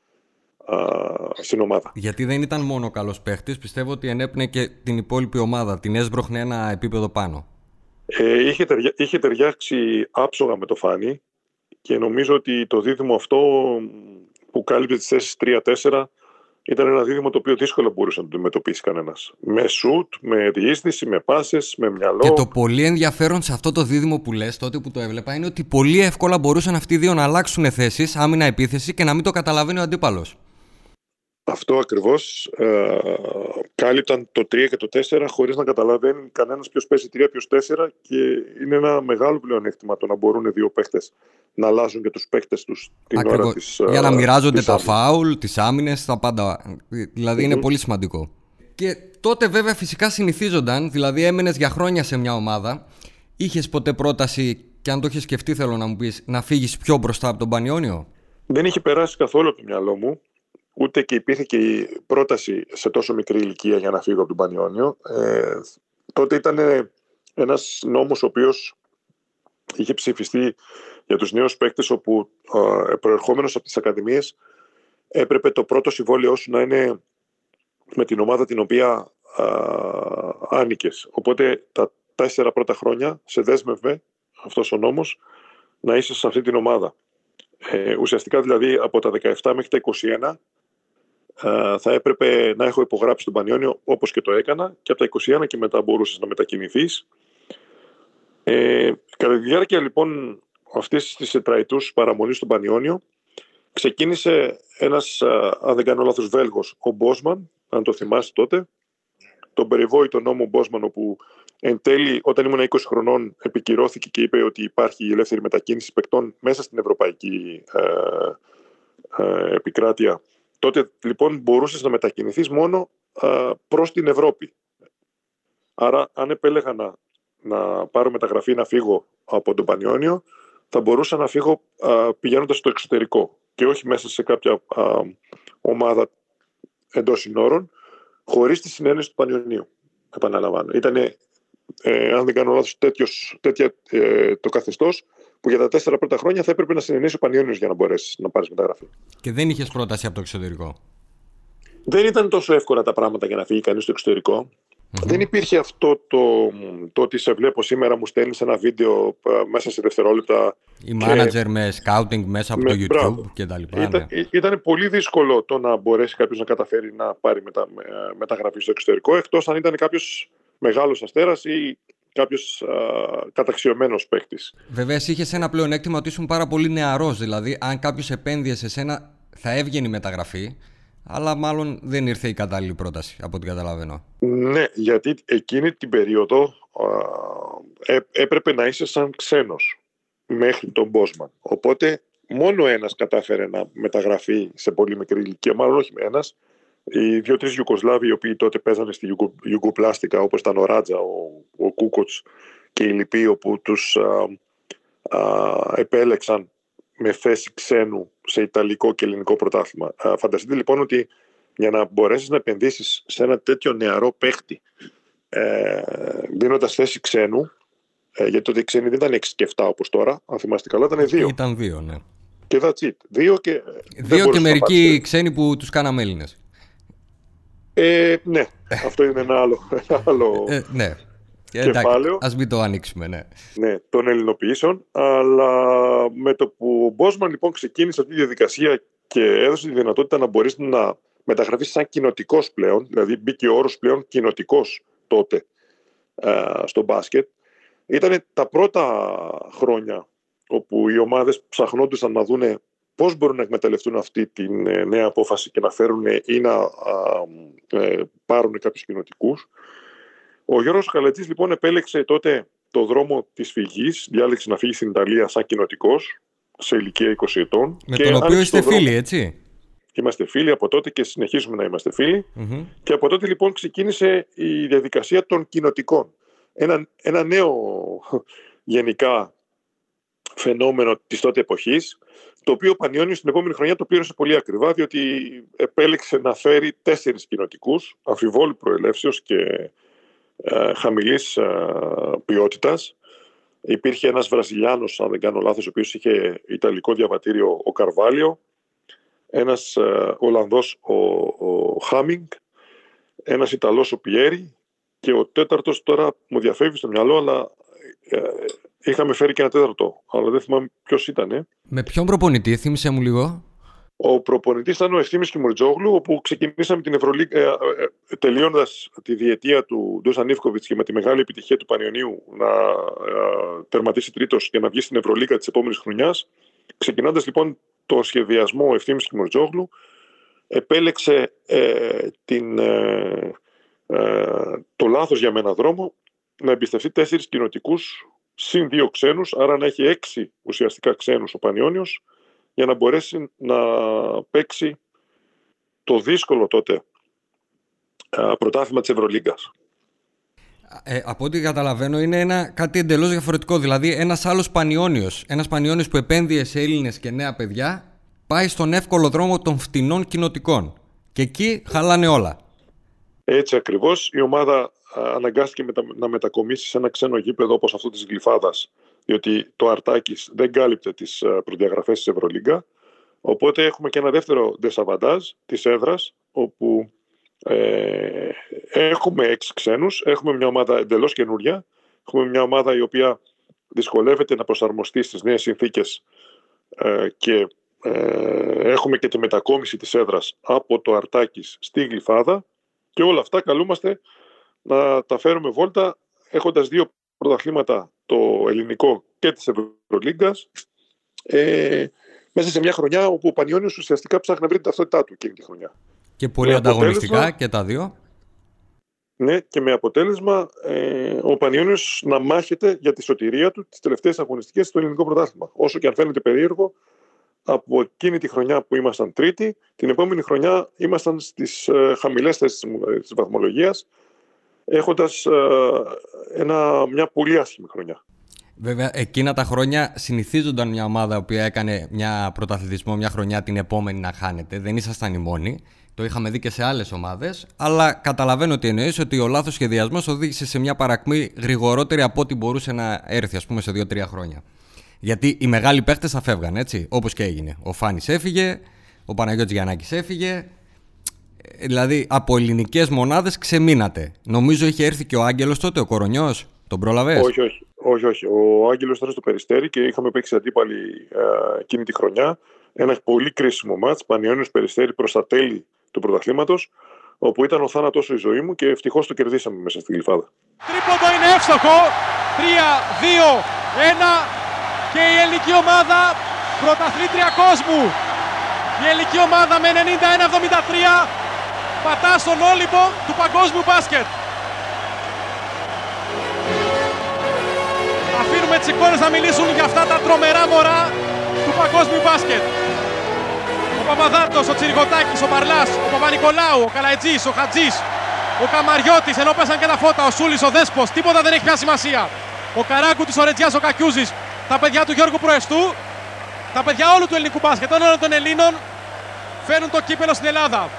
στην ομάδα. Γιατί δεν ήταν μόνο καλός παίχτης, πιστεύω ότι ενέπνε και την υπόλοιπη ομάδα. Την έσπροχνε ένα επίπεδο πάνω. Ε, είχε, ταιριά, είχε ταιριάξει άψογα με το Φάνη και νομίζω ότι το δίδυμο αυτό που κάλυπτε τις θέσεις 3-4 ήταν ένα δίδυμο το οποίο δύσκολα μπορούσε να το αντιμετωπίσει κανένας. Με σουτ, με διείσδυση, με πάσες, με μυαλό. Και το πολύ ενδιαφέρον σε αυτό το δίδυμο που λες, τότε που το έβλεπα, είναι ότι πολύ εύκολα μπορούσαν αυτοί οι δύο να αλλάξουν θέσεις, άμυνα-επίθεση και να μην το καταλαβαίνει ο αντίπαλος. Αυτό ακριβώς ε, κάλυπταν το 3 και το 4 χωρίς να καταλαβαίνει κανένας ποιος παίζει 3, ποιος 4 και είναι ένα μεγάλο πλεονέκτημα το να μπορούν δύο παίχτες να αλλάζουν και τους παίχτες τους την Ακριβώς. ώρα της Για να ε, μοιράζονται τα φάουλ, τις άμυνες, τα πάντα. Δηλαδή είναι πολύ σημαντικό. Και τότε βέβαια φυσικά συνηθίζονταν, δηλαδή έμενες για χρόνια σε μια ομάδα. Είχες ποτέ πρόταση, και αν το είχες σκεφτεί, θέλω να μου πεις, να φύγεις πιο μπροστά από τον Πανιόνιο; Δεν είχε περάσει καθόλου από το μυαλό μου ούτε και υπήρχε και η πρόταση σε τόσο μικρή ηλικία για να φύγω από τον Πανιόνιο. Ε, τότε ήταν ένας νόμος ο οποίος είχε ψηφιστεί για τους νέους παίκτες όπου ε, προερχόμενος από τις ακαδημίες έπρεπε το πρώτο συμβόλαιό σου να είναι με την ομάδα την οποία ε, άνοικες. Οπότε τα τέσσερα πρώτα χρόνια σε δέσμευε αυτός ο νόμος να είσαι σε αυτή την ομάδα. Ε, ουσιαστικά δηλαδή από τα 17 μέχρι τα 21 ε, θα έπρεπε να έχω υπογράψει τον Πανιόνιο όπως και το έκανα και από τα 21 και μετά μπορούσες να μετακινηθείς. Ε, κατά τη διάρκεια λοιπόν αυτής της τετραετούς παραμονής στον Πανιόνιο ξεκίνησε ένας, ε, αν δεν κάνω λάθος, Βέλγος, ο Μπόσμαν, αν το θυμάσαι τότε, τον περιβόητο νόμο Μπόσμαν όπου εν τέλει όταν ήμουν 20 χρονών επικυρώθηκε και είπε ότι υπάρχει η ελεύθερη μετακίνηση παικτών μέσα στην ευρωπαϊκή ε, ε, επικράτεια Τότε λοιπόν μπορούσες να μετακινηθείς μόνο α, προς την Ευρώπη. Άρα αν επέλεγα να, να πάρω μεταγραφή να φύγω από τον Πανιόνιο θα μπορούσα να φύγω α, πηγαίνοντας στο εξωτερικό και όχι μέσα σε κάποια ομάδα εντός συνόρων χωρίς τη συνένεση του Πανιωνίου. Επαναλαμβάνω. Ήταν, ε, αν δεν κάνω λάθος, τέτοια ε, το καθεστώς που για τα τέσσερα πρώτα χρόνια θα έπρεπε να συνενέσει ο Πανιόνιος για να μπορέσεις να πάρεις μεταγραφή. Και δεν είχες πρόταση από το εξωτερικό; Δεν ήταν τόσο εύκολα τα πράγματα για να φύγει κανείς στο εξωτερικο Δεν υπήρχε αυτό το, το ότι σε βλέπω σήμερα, μου στέλνεις ένα βίντεο ε, μέσα σε δευτερόλεπτα. Η manager με scouting μέσα από το YouTube και τα λοιπά. Ήταν, ναι. ήταν πολύ δύσκολο το να μπορέσει κάποιος να καταφέρει να πάρει μετα, μεταγραφή στο εξωτερικό, εκτός αν ήταν κάποιος μεγάλος αστέρας ή κάποιος καταξιωμένος παίκτης. Βέβαια, εσύ είχες ένα πλεονέκτημα ότι ήσουν πάρα πολύ νεαρός. Δηλαδή, αν κάποιος επένδυε σε σένα, θα έβγαινε η μεταγραφή. Αλλά μάλλον δεν ήρθε η κατάλληλη πρόταση, από ό,τι καταλαβαίνω. Ναι, γιατί εκείνη την περίοδο ε, έπρεπε να είσαι σαν ξένος μέχρι τον Μπόσμαν. Οπότε μόνο ένας κατάφερε να μεταγραφεί σε πολύ μικρή ηλικία, μάλλον όχι με ένας, οι δύο-τρει Ιουκοσλάβοι οι οποίοι τότε παίζανε στη Ιουγκοπλάστικα, όπως ήταν ο Ράτζα, ο, ο Κούκοτς και οι λοιποί, όπου τους επέλεξαν με θέση ξένου σε Ιταλικό και Ελληνικό πρωτάθλημα. φανταστείτε λοιπόν ότι για να μπορέσεις να επενδύσεις σε ένα τέτοιο νεαρό παίχτη, ε, δίνοντας θέση ξένου, Ε, γιατί τότε οι ξένοι δεν ήταν 6 και 7 όπως τώρα. Αν θυμάστε καλά, ήταν 2. Ήταν 2, ναι. Και that's it. Δύο και, δύο και μερικοί ξένοι που τους κάναμε Έλληνες. Ε, ναι, αυτό είναι ένα άλλο, ένα άλλο ε, ναι. κεφάλαιο. Ας μην το ανοίξουμε, ναι. Ναι, των ελληνοποιήσεων. Αλλά με το που ο Μπόσμαν λοιπόν ξεκίνησε αυτή τη διαδικασία και έδωσε τη δυνατότητα να μπορείς να μεταγραφείς σαν κοινοτικός πλέον, δηλαδή μπήκε ο όρος πλέον κοινοτικός τότε ε, στο μπάσκετ. Ήταν τα πρώτα χρόνια όπου οι ομάδες ψαχνόντουσαν να δούνε πώς μπορούν να εκμεταλλευτούν αυτή τη ε, νέα απόφαση και να φέρουν ή να ε, πάρουν κάποιους κοινοτικούς. Ο Γιώργος Καλετζής λοιπόν επέλεξε τότε το δρόμο της φυγής, διάλεξε να φύγει στην Ιταλία σαν κοινοτικός σε ηλικία 20 ετών. Με τον οποίο είστε φίλοι, έτσι; Είμαστε φίλοι από τότε και συνεχίζουμε να είμαστε Και από τότε λοιπόν ξεκίνησε η διαδικασία των κοινοτικών. Ένα, ένα νέο γενικά φαινόμενο της τότε εποχής, το οποίο ο Πανιόνιο την επόμενη χρονιά το πλήρωσε πολύ ακριβά, διότι επέλεξε να φέρει τέσσερις κοινοτικούς, αφιβόλου προελεύσεως και ε, χαμηλής ε, ποιότητας. Υπήρχε ένας Βραζιλιάνος, αν δεν κάνω λάθος, ο οποίος είχε ιταλικό διαβατήριο, ο Καρβάλιο, ένας ε, Ολλανδός, ο, ο Χάμινγκ, ένας Ιταλός, ο Πιέρι, και ο τέταρτος τώρα μου διαφεύγει στο μυαλό, αλλά ε, είχαμε φέρει και ένα τέταρτο, αλλά δεν θυμάμαι ποιος ήταν. Με ποιον προπονητή, θύμισε μου λίγο. Ο προπονητής ήταν ο Ευθύνη Κιμουρτζόγλου, όπου ξεκινήσαμε την Ευρωλίγα, ε, ε, ε τελειώνοντας τη διετία του Ντόζαν Νίφκοβιτ και με τη μεγάλη επιτυχία του Πανιωνίου να ε, τερματίσει τρίτος και να βγει στην Ευρωλίγα της επόμενης χρονιάς. Ξεκινώντας λοιπόν το σχεδιασμό ο Ευθύνη Κιμουρτζόγλου, επέλεξε ε, την, ε, το λάθος για μένα δρόμο να εμπιστευτεί τέσσερις κοινοτικούς συν δύο ξένους, άρα να έχει έξι ουσιαστικά ξένους ο Πανιόνιος, για να μπορέσει να παίξει το δύσκολο τότε πρωτάθλημα της Ευρωλίγκας. Ε, από ό,τι καταλαβαίνω είναι ένα, κάτι εντελώς διαφορετικό. Δηλαδή, ένας άλλος Πανιόνιος, ένας Πανιόνιος που επένδυες σε Έλληνες και νέα παιδιά, πάει στον εύκολο δρόμο των φτηνών κοινοτικών. Και εκεί χαλάνε όλα. Έτσι ακριβώς. Η ομάδα αναγκάστηκε να μετακομίσει σε ένα ξένο γήπεδο όπως αυτό της Γλυφάδας διότι το Αρτάκης δεν κάλυπτε τις προδιαγραφές της Ευρωλίγκα. Οπότε έχουμε και ένα δεύτερο δεσαβαντάζ της έδρας όπου ε, έχουμε έξι ξένους έχουμε μια ομάδα εντελώς καινούρια έχουμε μια ομάδα η οποία δυσκολεύεται να προσαρμοστεί στις νέες συνθήκες ε, και ε, έχουμε και τη μετακόμιση της έδρας από το Αρτάκης στη Γλυφάδα. Και όλα αυτά καλούμαστε να τα φέρουμε βόλτα έχοντας δύο πρωταθλήματα, το ελληνικό και της Ευρωλίγκας, ε, μέσα σε μια χρονιά όπου ο Πανιόνιος ουσιαστικά ψάχνει να βρει την ταυτότητά του εκείνη τη χρονιά. Και πολύ ανταγωνιστικά και τα δύο. Ναι, και με αποτέλεσμα ε, ο Πανιόνιος να μάχεται για τη σωτηρία του τις τελευταίες αγωνιστικές στο ελληνικό πρωτάθλημα. Όσο και αν φαίνεται περίεργο, από εκείνη τη χρονιά που ήμασταν τρίτη, την επόμενη χρονιά ήμασταν στις ε, χαμηλές θέσεις της βαθμολογίας έχοντας ε, μια πολύ άσχημη χρονιά. Βέβαια, εκείνα τα χρόνια συνηθίζονταν μια ομάδα που έκανε μια πρωταθλητισμό μια χρονιά την επόμενη να χάνεται. Δεν ήσασταν οι μόνοι. Το είχαμε δει και σε άλλες ομάδες. Αλλά καταλαβαίνω ότι εννοείς ότι ο λάθος σχεδιασμός οδήγησε σε μια παρακμή γρηγορότερη από ό,τι μπορούσε να έρθει, ας πούμε, σε 2-3 χρόνια. Γιατί οι μεγάλοι παίχτες θα φεύγαν, έτσι. Όπως και έγινε. Ο Φάνης έφυγε, ο Παναγιώτης Γιαννάκης έφυγε, δηλαδή από ελληνικές μονάδες ξεμείνατε. Νομίζω είχε έρθει και ο Άγγελος τότε, ο Κορονιός. Τον πρόλαβες; Όχι, όχι. όχι, όχι. Ο Άγγελος ήταν στο περιστέρι και είχαμε παίξει αντίπαλοι ε, εκείνη τη χρονιά. Ένα πολύ κρίσιμο μάτς, Πανιόνιος Περιστέρι προς τα τέλη του πρωταθλήματος, όπου ήταν ο θάνατο η ζωή μου και ευτυχώς το κερδίσαμε μέσα στη γλυφάδα. Τρίποντο είναι εύστοχο. 3-2-1 και η ελληνική ομάδα πρωταθλήτρια κόσμου. Η ελληνική ομάδα με 91-73 πατά στον όλυμπο του παγκόσμιου μπάσκετ. Αφήνουμε τις εικόνες να μιλήσουν για αυτά τα τρομερά μωρά του παγκόσμιου μπάσκετ. Ο Παπαδάτος, ο Τσιριγωτάκης, ο Παρλάς, ο Παπα-Νικολάου, ο Καλαϊτζής, ο Χατζής, ο Καμαριώτης, ενώ πέσαν και τα φώτα, ο Σούλης, ο Δέσπος, τίποτα δεν έχει πια σημασία. Ο Καράκουτης, ο Ρετζιάς, ο Κακιούζης, τα παιδιά του Γιώργου Προεστού, τα παιδιά όλου του ελληνικού μπάσκετ, όλων των Ελλήνων, φέρνουν το κύπελο στην Ελλάδα.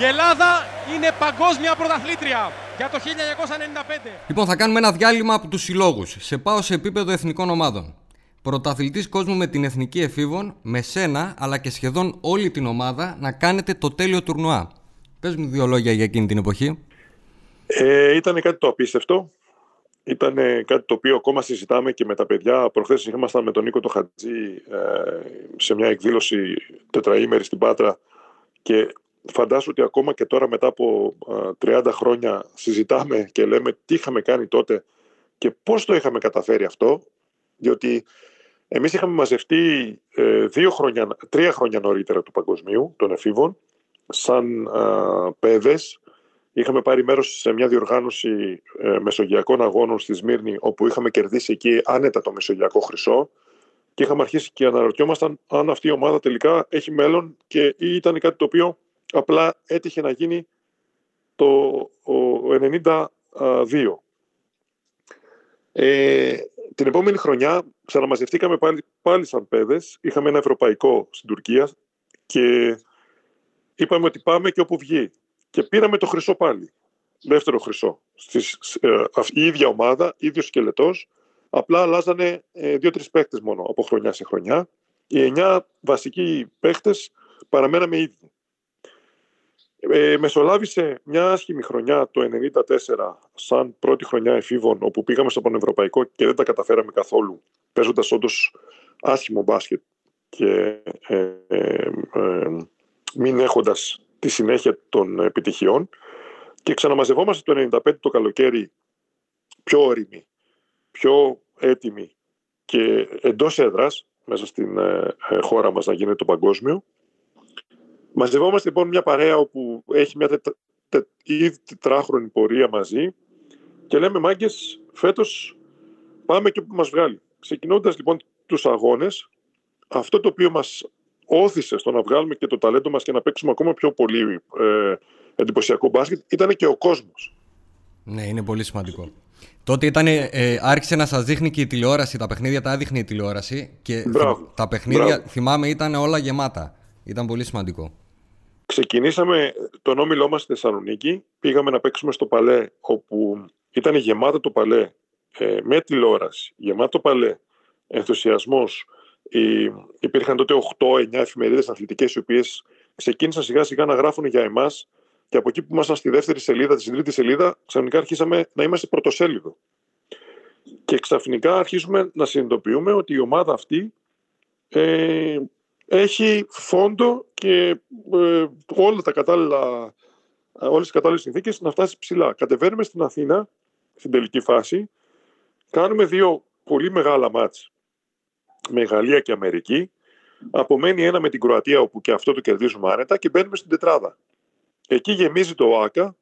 Η Ελλάδα είναι παγκόσμια πρωταθλήτρια. για το 1995. Λοιπόν, θα κάνουμε ένα διάλειμμα από τους συλλόγους. Σε πάω σε επίπεδο εθνικών ομάδων. Πρωταθλητής κόσμου με την εθνική εφήβων, με σένα αλλά και σχεδόν όλη την ομάδα να κάνετε το τέλειο τουρνουά. Πες μου δύο λόγια για εκείνη την εποχή. Ε, ήταν κάτι το απίστευτο. Ήταν κάτι το οποίο ακόμα συζητάμε και με τα παιδιά. Προχθές ήμασταν με τον Νίκο το Χατζή ε, σε μια εκδήλωση τετραήμερη στην Πάτρα και φαντάσου ότι ακόμα και τώρα μετά από 30 χρόνια συζητάμε και λέμε τι είχαμε κάνει τότε και πώς το είχαμε καταφέρει αυτό διότι εμείς είχαμε μαζευτεί ε, δύο χρόνια, τρία χρόνια νωρίτερα του παγκοσμίου των εφήβων σαν παιδες. Είχαμε πάρει μέρος σε μια διοργάνωση ε, μεσογειακών αγώνων στη Σμύρνη όπου είχαμε κερδίσει εκεί άνετα το μεσογειακό χρυσό και είχαμε αρχίσει και αναρωτιόμασταν αν αυτή η ομάδα τελικά έχει μέλλον και ήταν κάτι το οποίο απλά έτυχε να γίνει το 1992. Ε, την επόμενη χρονιά ξαναμαζευτήκαμε πάλι, πάλι σαν παιδες. Είχαμε ένα ευρωπαϊκό στην Τουρκία και είπαμε ότι πάμε και όπου βγει. Και πήραμε το χρυσό πάλι. Δεύτερο χρυσό. Στις, ε, η ίδια ομάδα, ίδιος σκελετός. Απλά αλλάζανε ε, δύο-τρεις παίχτες μόνο από χρονιά σε χρονιά. Οι εννιά βασικοί παίχτες παραμέναμε ίδιοι. Ε, μεσολάβησε μια άσχημη χρονιά το 1994 σαν πρώτη χρονιά εφήβων όπου πήγαμε στο Πανευρωπαϊκό και δεν τα καταφέραμε καθόλου παίζοντας όντως άσχημο μπάσκετ και ε, ε, ε μην έχοντας τη συνέχεια των επιτυχιών. Και ξαναμαζευόμαστε το 1995 το καλοκαίρι πιο όρημοι, πιο έτοιμοι και εντός έδρας μέσα στην χώρα μας να γίνεται το παγκόσμιο Μαζευόμαστε λοιπόν μια παρέα όπου έχει μια τετρα... τε... ήδη τετράχρονη πορεία μαζί και λέμε μάγκες, φέτος πάμε και που μας βγάλει. Ξεκινώντας λοιπόν τους αγώνες, αυτό το οποίο μας όθησε στο να βγάλουμε και το ταλέντο μας και να παίξουμε ακόμα πιο πολύ ε, εντυπωσιακό μπάσκετ ήταν και ο κόσμος. Ναι, είναι πολύ σημαντικό. Τότε ήταν, ε, άρχισε να σας δείχνει και η τηλεόραση, τα παιχνίδια τα έδειχνε η τηλεόραση και τα παιχνίδια, θυμάμαι, ήταν όλα γεμάτα. Ήταν πολύ σημαντικό. Ξεκινήσαμε τον όμιλό μας στη Θεσσαλονίκη, πήγαμε να παίξουμε στο Παλέ, όπου ήταν γεμάτο το Παλέ, ε, με τηλεόραση, γεμάτο Παλέ, ενθουσιασμός. Οι, υπήρχαν τότε 8-9 εφημερίδες αθλητικές, οι οποίες ξεκίνησαν σιγά σιγά να γράφουν για εμάς και από εκεί που ήμασταν στη δεύτερη σελίδα, στη τρίτη σελίδα, ξαφνικά αρχίσαμε να είμαστε πρωτοσέλιδο. Και ξαφνικά αρχίσουμε να συνειδητοποιούμε ότι η ομάδα αυτή ε, έχει φόντο και ε, όλα τα κατάλληλα, όλες τις κατάλληλες συνθήκες να φτάσει ψηλά. Κατεβαίνουμε στην Αθήνα, στην τελική φάση, κάνουμε δύο πολύ μεγάλα μάτς με Γαλλία και Αμερική, απομένει ένα με την Κροατία όπου και αυτό το κερδίζουμε άνετα και μπαίνουμε στην τετράδα. Εκεί γεμίζει το ΟΑΚΑ,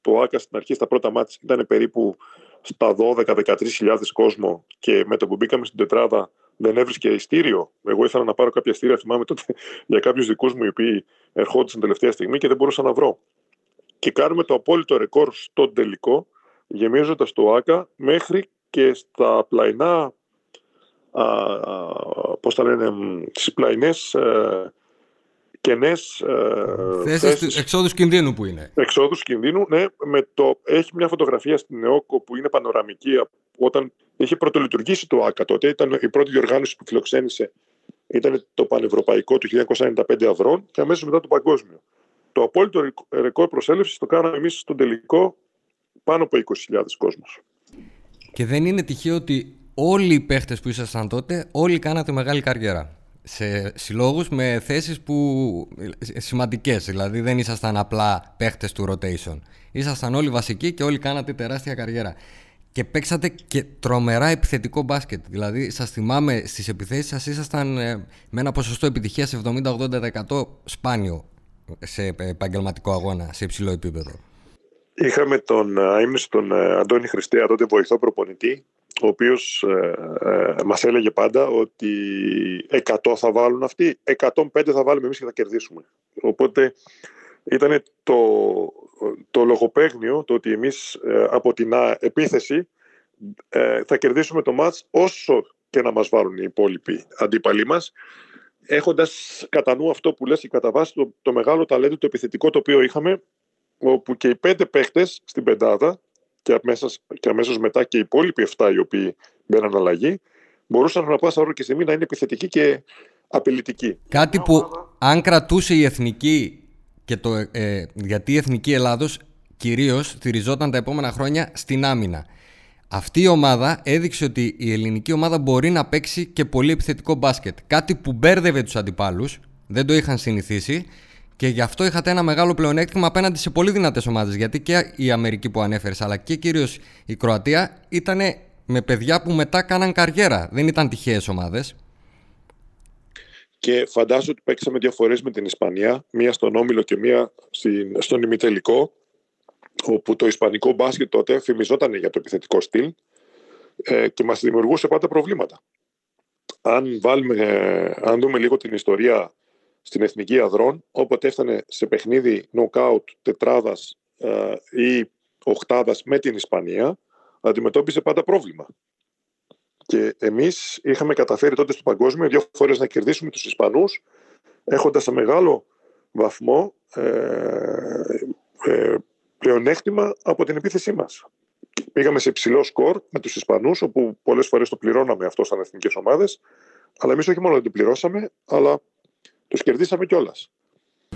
το ΟΑΚΑ στην αρχή στα πρώτα μάτια ήταν περίπου στα 12-13 κόσμο και με το που μπήκαμε στην τετράδα δεν έβρισκε ειστήριο. Εγώ ήθελα να πάρω κάποια ειστήρια, θυμάμαι τότε για κάποιους δικούς μου οι οποίοι ερχόντουσαν τελευταία στιγμή και δεν μπορούσα να βρω. Και κάνουμε το απόλυτο ρεκόρ στο τελικό, γεμίζοντας το ΆΚΑ μέχρι και στα πλαϊνά. Πώς τα λένε, στι πλαϊνές ε, κενές ε, θέσεις. Εξόδους κινδύνου που είναι. Εξόδους κινδύνου, ναι. Με το, έχει μια φωτογραφία στην ΕΟΚΟ που είναι πανοραμική όταν είχε πρωτολειτουργήσει το ΆΚΑ τότε. Ήταν η πρώτη διοργάνωση που φιλοξένησε. Ήταν το πανευρωπαϊκό του 1995 αυρών και αμέσως μετά το παγκόσμιο. Το απόλυτο ρεκόρ προσέλευσης το κάναμε εμείς στον τελικό πάνω από 20.000 κόσμος. Και δεν είναι τυχαίο ότι όλοι οι παίχτες που ήσασταν τότε, όλοι κάνατε μεγάλη καριέρα σε συλλόγους με θέσεις που σημαντικές, δηλαδή δεν ήσασταν απλά παίχτες του rotation. Ήσασταν όλοι βασικοί και όλοι κάνατε τεράστια καριέρα. Και παίξατε και τρομερά επιθετικό μπάσκετ. Δηλαδή, σας θυμάμαι στις επιθέσεις σας ήσασταν ε, με ένα ποσοστό επιτυχίας 70-80% σπάνιο σε επαγγελματικό αγώνα, σε υψηλό επίπεδο. Είχαμε τον, ε, ήμουν στον ε, Αντώνη Χριστέα, τότε βοηθό προπονητή, ο οποίος ε, ε, μας έλεγε πάντα ότι 100 θα βάλουν αυτοί, 105 θα βάλουμε εμείς και θα κερδίσουμε. Οπότε ήταν το, το λογοπαίγνιο το ότι εμείς ε, από την επίθεση ε, θα κερδίσουμε το μάτς όσο και να μας βάλουν οι υπόλοιποι αντίπαλοι μας έχοντας κατά νου αυτό που λες και κατά βάση το, το μεγάλο ταλέντο το επιθετικό το οποίο είχαμε όπου και οι πέντε παίχτες στην πεντάδα και αμέσως, και αμέσως μετά και οι υπόλοιποι 7 οι οποίοι μπαίναν αλλαγή μπορούσαν να πάσα ώρα και στιγμή να είναι επιθετικοί και απειλητικοί. Κάτι που αν κρατούσε η εθνική και το, ε, γιατί η εθνική Ελλάδος κυρίως στηριζόταν τα επόμενα χρόνια στην άμυνα. Αυτή η ομάδα έδειξε ότι η ελληνική ομάδα μπορεί να παίξει και πολύ επιθετικό μπάσκετ. Κάτι που μπέρδευε τους αντιπάλους, δεν το είχαν συνηθίσει και γι' αυτό είχατε ένα μεγάλο πλεονέκτημα απέναντι σε πολύ δυνατές ομάδες. Γιατί και η Αμερική που ανέφερες, αλλά και κυρίως η Κροατία ήταν με παιδιά που μετά κάναν καριέρα. Δεν ήταν τυχαίες ομάδες. Και φαντάζομαι ότι παίξαμε διαφορέ με την Ισπανία, μία στον Όμιλο και μία στον ημιτελικό όπου το ισπανικό μπάσκετ τότε φημιζόταν για το επιθετικό στυλ ε, και μας δημιουργούσε πάντα προβλήματα. Αν, βάλουμε, ε, αν δούμε λίγο την ιστορία στην Εθνική Αδρών, όποτε έφτανε σε παιχνίδι knockout τετράδας ε, ή οχτάδας με την Ισπανία, αντιμετώπιζε πάντα πρόβλημα. Και εμείς είχαμε καταφέρει τότε στο παγκόσμιο δύο φορές να κερδίσουμε τους Ισπανούς, έχοντας σε μεγάλο βαθμό πλεονέκτημα από την επίθεσή μας. Πήγαμε σε υψηλό σκορ με τους Ισπανούς, όπου πολλές φορές το πληρώναμε αυτό σαν εθνικές ομάδες. Αλλά εμείς όχι μόνο δεν το πληρώσαμε, αλλά τους κερδίσαμε κιόλας.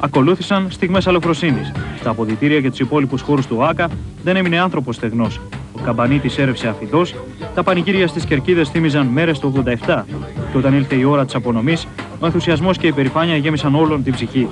Ακολούθησαν στιγμές αλλοφροσύνη. Στα αποδητήρια για τους υπόλοιπους χώρους του ΟΑΚΑ δεν έμεινε άνθρωπος στεγνός. Ο καμπανίτη έρευσε αφιδό, τα πανηγύρια στις κερκίδες θύμιζαν μέρες του 87. Και όταν ήλθε η ώρα της απονομής, ο ενθουσιασμός και η περηφάνεια γέμισαν όλον την ψυχή.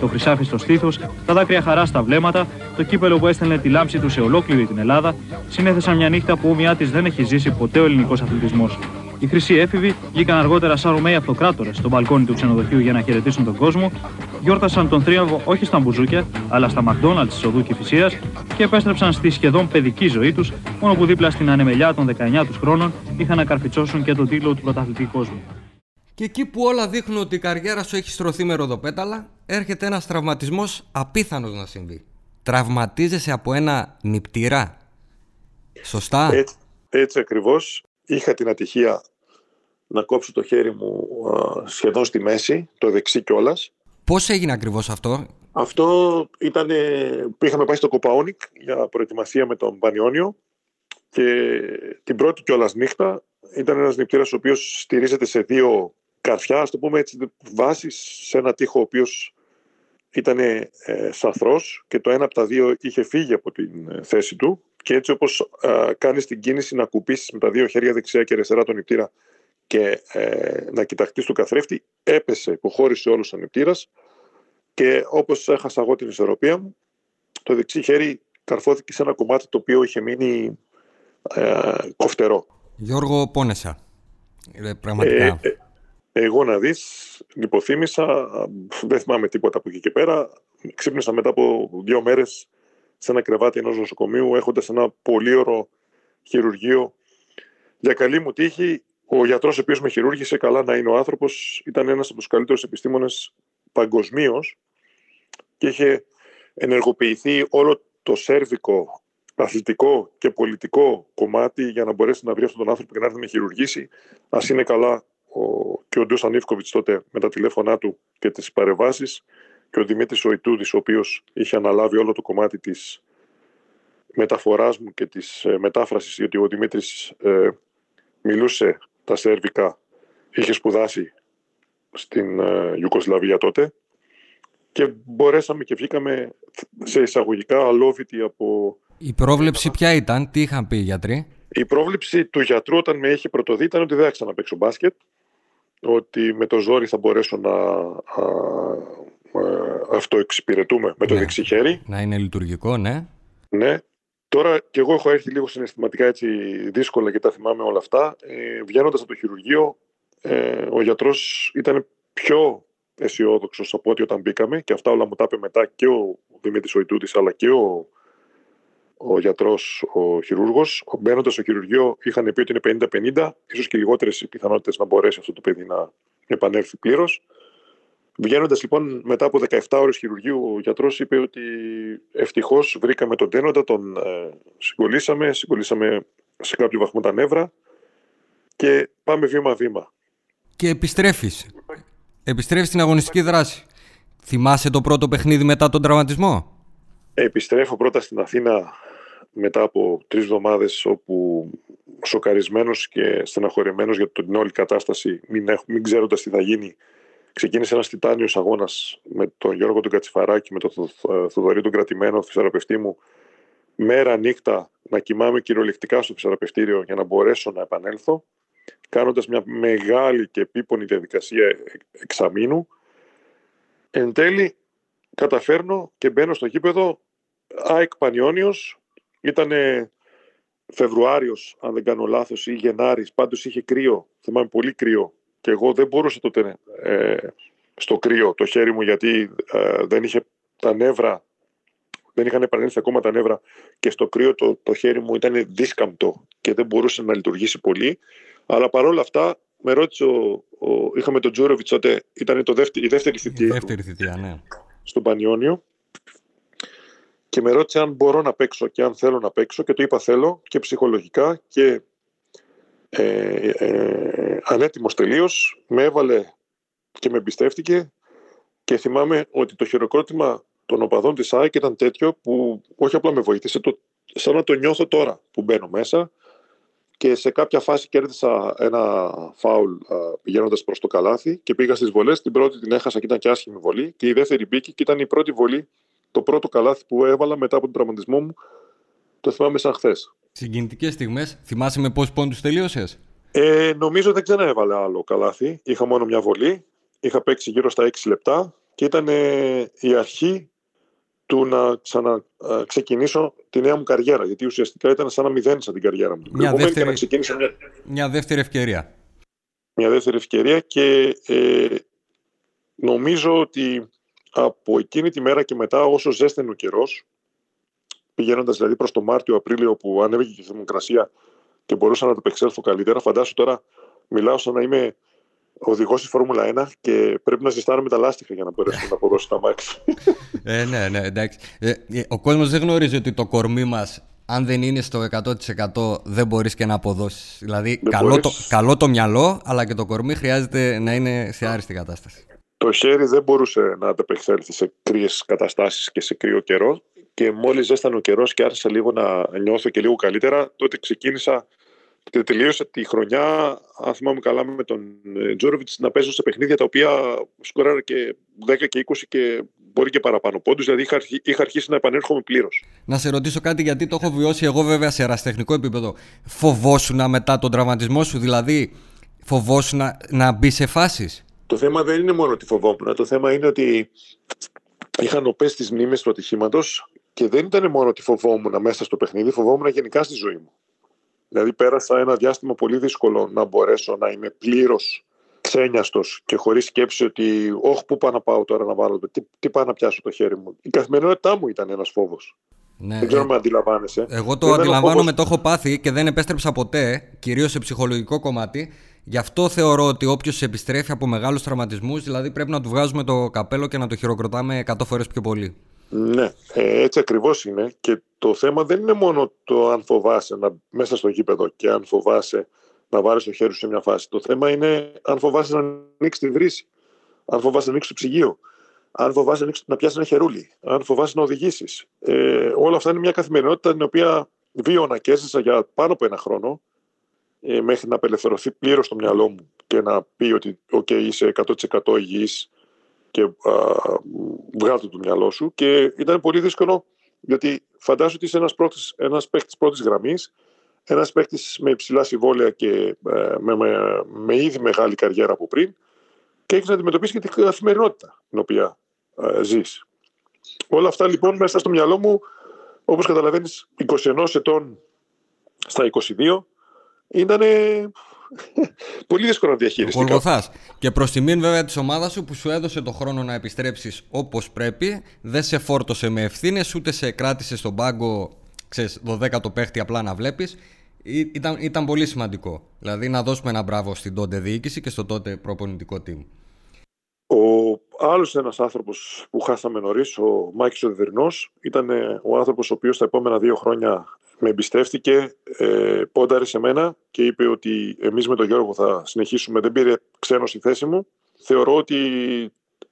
Το χρυσάφι στο στήθος, τα δάκρυα χαρά στα βλέμματα, το κύπελο που έστελνε τη λάμψη του σε ολόκληρη την Ελλάδα, συνέθεσαν μια νύχτα που όμοιά της δεν έχει ζήσει ποτέ ο ελληνικός αθλητισμός. Οι χρυσοί έφηβοι βγήκαν αργότερα σαν Ρωμαίοι αυτοκράτορες στο μπαλκόνι του ξενοδοχείου για να χαιρετήσουν τον κόσμο, γιόρτασαν τον θρίαμβο όχι στα μπουζούκια, αλλά στα McDonald's της οδού Κυφυσίας και επέστρεψαν στη σχεδόν παιδική ζωή τους, μόνο που δίπλα στην ανεμελιά των 19 τους χρόνων είχαν να καρφιτσώσουν και τον τίτλο του πρωταθλητή κόσμου. Και εκεί που όλα δείχνουν ότι η καριέρα σου έχει στρωθεί με ροδοπέταλα, έρχεται ένας τραυματισμός απίθανος να συμβεί. Τραυματίζεσαι από ένα νυπτήρα. Σωστά. Έτσι, έτσι ακριβώς. Είχα την ατυχία να κόψω το χέρι μου σχεδόν στη μέση, το δεξί κιόλας. Πώς έγινε ακριβώς αυτό; Αυτό ήταν, είχαμε πάει στο Κοπαόνικ για προετοιμασία με τον Πανιόνιο και την πρώτη κιόλας νύχτα ήταν ένας νηπτήρας ο οποίος στηρίζεται σε δύο καρφιά, ας το πούμε έτσι, βάσεις σε ένα τοίχο ο οποίος ήταν ε, σαθρός και το ένα από τα δύο είχε φύγει από την ε, θέση του και έτσι όπως ε, κάνεις την κίνηση να κουπίσεις με τα δύο χέρια δεξιά και αριστερά τον νηπτήρα και ε, να κοιταχτείς το καθρέφτη, έπεσε, υποχώρησε όλος ο νηπτήρας και όπως έχασα εγώ την ισορροπία μου, το δεξί χέρι καρφώθηκε σε ένα κομμάτι το οποίο είχε μείνει ε, κοφτερό. Γιώργο, πόνεσα. Ε, πραγματικά. Ε, εγώ να δεις, λιποθύμησα, δεν θυμάμαι τίποτα από εκεί και πέρα. Ξύπνησα μετά από δύο μέρες σε ένα κρεβάτι ενός νοσοκομείου έχοντας ένα πολύ ωραίο χειρουργείο. Για καλή μου τύχη, ο γιατρός ο οποίος με χειρούργησε, καλά να είναι ο άνθρωπος, ήταν ένας από τους καλύτερους επιστήμονες παγκοσμίως και είχε ενεργοποιηθεί όλο το σέρβικο αθλητικό και πολιτικό κομμάτι για να μπορέσει να βρει αυτόν τον άνθρωπο και να έρθει με χειρουργήσει. Α είναι καλά ο, και ο Ντούσαν Ιφκοβιτς τότε με τα τηλέφωνά του και τις παρεμβάσεις και ο Δημήτρης Οητούδης ο οποίος είχε αναλάβει όλο το κομμάτι της μεταφοράς μου και της ε, μετάφρασης γιατί ο Δημήτρης ε, μιλούσε τα σέρβικα, είχε σπουδάσει στην ε, Ιουκοσλαβία τότε. Και μπορέσαμε και βγήκαμε σε εισαγωγικά αλόβητοι από... Η πρόβλεψη ποια ήταν, τι είχαν πει οι γιατροί; Η πρόβλεψη του γιατρού όταν με είχε πρωτοδεί ήταν ότι δεν θα ξαναπαίξω μπάσκετ ότι με το ζόρι θα μπορέσω να αυτοεξυπηρετούμε με το ναι. δεξί χέρι. Να είναι λειτουργικό, ναι. Ναι. Τώρα και εγώ έχω έρθει λίγο συναισθηματικά έτσι δύσκολα και τα θυμάμαι όλα αυτά. Ε, Βγαίνοντας από το χειρουργείο, ε, ο γιατρός ήταν πιο αισιόδοξος από ό,τι όταν μπήκαμε και αυτά όλα μου τα είπε μετά και ο Δημήτρης Οητούτη αλλά και ο ο γιατρός, ο χειρούργος. Μπαίνοντας στο χειρουργείο, είχαν πει ότι είναι 50-50, ίσως και λιγότερες οι πιθανότητες να μπορέσει αυτό το παιδί να επανέλθει πλήρως. Βγαίνοντας λοιπόν μετά από 17 ώρες χειρουργείου, ο γιατρός είπε ότι ευτυχώς βρήκαμε τον τένοντα, τον ε, συγκολήσαμε, συγκολήσαμε σε κάποιο βαθμό τα νεύρα και πάμε βήμα-βήμα. Και επιστρέφεις. Επιστρέφεις στην αγωνιστική δράση. Θυμάσαι το πρώτο παιχνίδι μετά τον τραυματισμό; Επιστρέφω πρώτα στην Αθήνα μετά από τρεις εβδομάδες όπου σοκαρισμένος και στεναχωρημένος για την όλη κατάσταση μην, έχ, μην ξέροντας τι θα γίνει ξεκίνησε ένας τιτάνιος αγώνας με τον Γιώργο του Κατσιφαράκη με τον Θοδωρή του Κρατημένο φυσαραπευτή μου. Μέρα νύχτα να κοιμάμαι κυριολεκτικά στο φυσαραπευτήριο για να μπορέσω να επανέλθω κάνοντας μια μεγάλη και επίπονη διαδικασία εξαμήνου. Εν τέλει καταφέρνω και μπαίνω στο γήπεδο. ΑΕΚ Πανιόνιος ήταν Φεβρουάριος αν δεν κάνω λάθος ή Γενάρης πάντως είχε κρύο, θυμάμαι πολύ κρύο και εγώ δεν μπορούσα τότε ε, στο κρύο το χέρι μου γιατί ε, δεν είχε τα νεύρα δεν είχαν επανέλθει ακόμα τα νεύρα και στο κρύο το, το χέρι μου ήταν δίσκαμπτο και δεν μπορούσε να λειτουργήσει πολύ. Αλλά παρόλα αυτά με ρώτησε ο, ο, είχαμε τον Τζούροβιτς τότε ήταν το δεύτερη, η δεύτερη θητεία, η δεύτερη θητεία ναι. στον Πανιόνιο. Και με ρώτησε αν μπορώ να παίξω και αν θέλω να παίξω και το είπα θέλω και ψυχολογικά και ε, ε, ανέτοιμος τελείως με έβαλε και με εμπιστεύτηκε και θυμάμαι ότι το χειροκρότημα των οπαδών της ΑΕΚ ήταν τέτοιο που όχι απλά με βοήθησε, το, σαν να το νιώθω τώρα που μπαίνω μέσα και σε κάποια φάση κέρδισα ένα φάουλ πηγαίνοντας προς το καλάθι και πήγα στις βολές. Την πρώτη την έχασα και ήταν και άσχημη βολή. Και η δεύτερη μπήκε και ήταν η πρώτη βολή, το πρώτο καλάθι που έβαλα μετά από τον τραυματισμό μου. Το θυμάμαι σαν χθες. Συγκινητικές στιγμές. Θυμάσαι με πόσους πόντους τελείωσες; Ε, νομίζω δεν ξαναέβαλε άλλο καλάθι. Είχα μόνο μια βολή. Είχα παίξει γύρω στα 6 λεπτά και ήταν η αρχή του να ξαναξεκινήσω τη νέα μου καριέρα. Γιατί ουσιαστικά ήταν σαν να μηδένισα την καριέρα μου. Μια, δεύτερη, να μια... μια δεύτερη ευκαιρία. Μια δεύτερη ευκαιρία και ε, νομίζω ότι από εκείνη τη μέρα και μετά όσο ζέστενε ο καιρός, πηγαίνοντας δηλαδή προς το Μάρτιο-Απρίλιο που ανέβηκε και η θερμοκρασία και μπορούσα να το επεξέλθω καλύτερα, φαντάσου τώρα μιλάω σαν να είμαι οδηγός στη Φόρμουλα 1 και πρέπει να ζεστάνουμε τα λάστιχα για να μπορέσουμε να αποδώσει τα μάξι. ε, ναι, ναι, εντάξει. Ε, ε, ο κόσμος δεν γνωρίζει ότι το κορμί μας, αν δεν είναι στο 100% δεν μπορείς και να αποδώσεις. Δηλαδή, καλό το, καλό το μυαλό, αλλά και το κορμί χρειάζεται να είναι σε άριστη κατάσταση. Το χέρι δεν μπορούσε να ανταπεξέλθει σε κρύες καταστάσεις και σε κρύο καιρό. Και μόλις ζέστανε ο καιρός και άρχισα λίγο να νιώθω και λίγο καλύτερα, τότε ξεκίνησα και τελείωσε τη χρονιά, αν θυμάμαι καλά, με τον ε, Τζόροβιτς να παίζω σε παιχνίδια τα οποία σκοράρε και 10 και 20 και μπορεί και παραπάνω πόντους. Δηλαδή είχα, είχα αρχίσει να επανέρχομαι πλήρως. Να σε ρωτήσω κάτι, γιατί το έχω βιώσει εγώ βέβαια σε εραστεχνικό επίπεδο. Φοβόσουν μετά τον τραυματισμό σου, δηλαδή φοβόσουν να, να μπει σε φάσεις; Το θέμα δεν είναι μόνο ότι φοβόμουν. Το θέμα είναι ότι είχα νοπέ τις μνήμες του ατυχήματος και δεν ήταν μόνο ότι φοβόμουν μέσα στο παιχνίδι, φοβόμουν γενικά στη ζωή μου. Δηλαδή πέρασα ένα διάστημα πολύ δύσκολο να μπορέσω να είμαι πλήρως ξένιαστος και χωρίς σκέψη ότι, Όχι, πού πάω να πάω τώρα να βάλω, τι, τι πάω να πιάσω το χέρι μου. Η καθημερινότητά μου ήταν ένας φόβος. Ναι, δεν ξέρω αν ε, με αντιλαμβάνεσαι. Εγώ το αντιλαμβάνομαι, το έχω πάθει και δεν επέστρεψα ποτέ, κυρίως σε ψυχολογικό κομμάτι. Γι' αυτό θεωρώ ότι όποιος επιστρέφει από μεγάλους τραυματισμούς, δηλαδή πρέπει να του βγάζουμε το καπέλο και να το χειροκροτάμε 100 φορές πιο πολύ. Ναι, ε, έτσι ακριβώς είναι. Και το θέμα δεν είναι μόνο το αν φοβάσαι να, μέσα στο γήπεδο και αν φοβάσαι να βάλεις το χέρι σου σε μια φάση. Το θέμα είναι αν φοβάσαι να ανοίξεις τη βρύση, αν φοβάσαι να ανοίξεις το ψυγείο, αν φοβάσαι να, να πιάσεις ένα χερούλι, αν φοβάσαι να οδηγήσεις. Ε, όλα αυτά είναι μια καθημερινότητα την οποία βίωνα και έζησα για πάνω από ένα χρόνο ε, μέχρι να απελευθερωθεί πλήρως το μυαλό μου και να πει ότι okay, είσαι 100% υγιής και α, βγάλω το μυαλό σου και ήταν πολύ δύσκολο γιατί φαντάζομαι ότι είσαι ένας, πρώτης, ένας παίκτης πρώτης γραμμής ένας παίκτης με υψηλά συμβόλαια και ε, με, με, με, ήδη μεγάλη καριέρα από πριν και έχεις να αντιμετωπίσεις και την καθημερινότητα την οποία ε, ζεις. Όλα αυτά λοιπόν μέσα στο μυαλό μου όπως καταλαβαίνεις 21 ετών στα 22 ήταν Πολύ δύσκολο να διαχειριστεί. Και προς τιμήν βέβαια της ομάδας σου που σου έδωσε το χρόνο να επιστρέψεις όπως πρέπει, δεν σε φόρτωσε με ευθύνες, ούτε σε κράτησε στον πάγκο, ξέρεις, 12ο παίχτη απλά να βλέπεις. Ήταν, ήταν πολύ σημαντικό. Δηλαδή να δώσουμε ένα μπράβο στην τότε διοίκηση και στο τότε προπονητικό team. Ο άλλος ένας άνθρωπος που χάσαμε νωρίς, ο Μάκη Οδερνό, ήταν ο άνθρωπος ο οποίος τα επόμενα δύο χρόνια με εμπιστεύτηκε, ε, πόνταρε σε μένα και είπε ότι εμείς με τον Γιώργο θα συνεχίσουμε. Δεν πήρε ξένος στη θέση μου. Θεωρώ ότι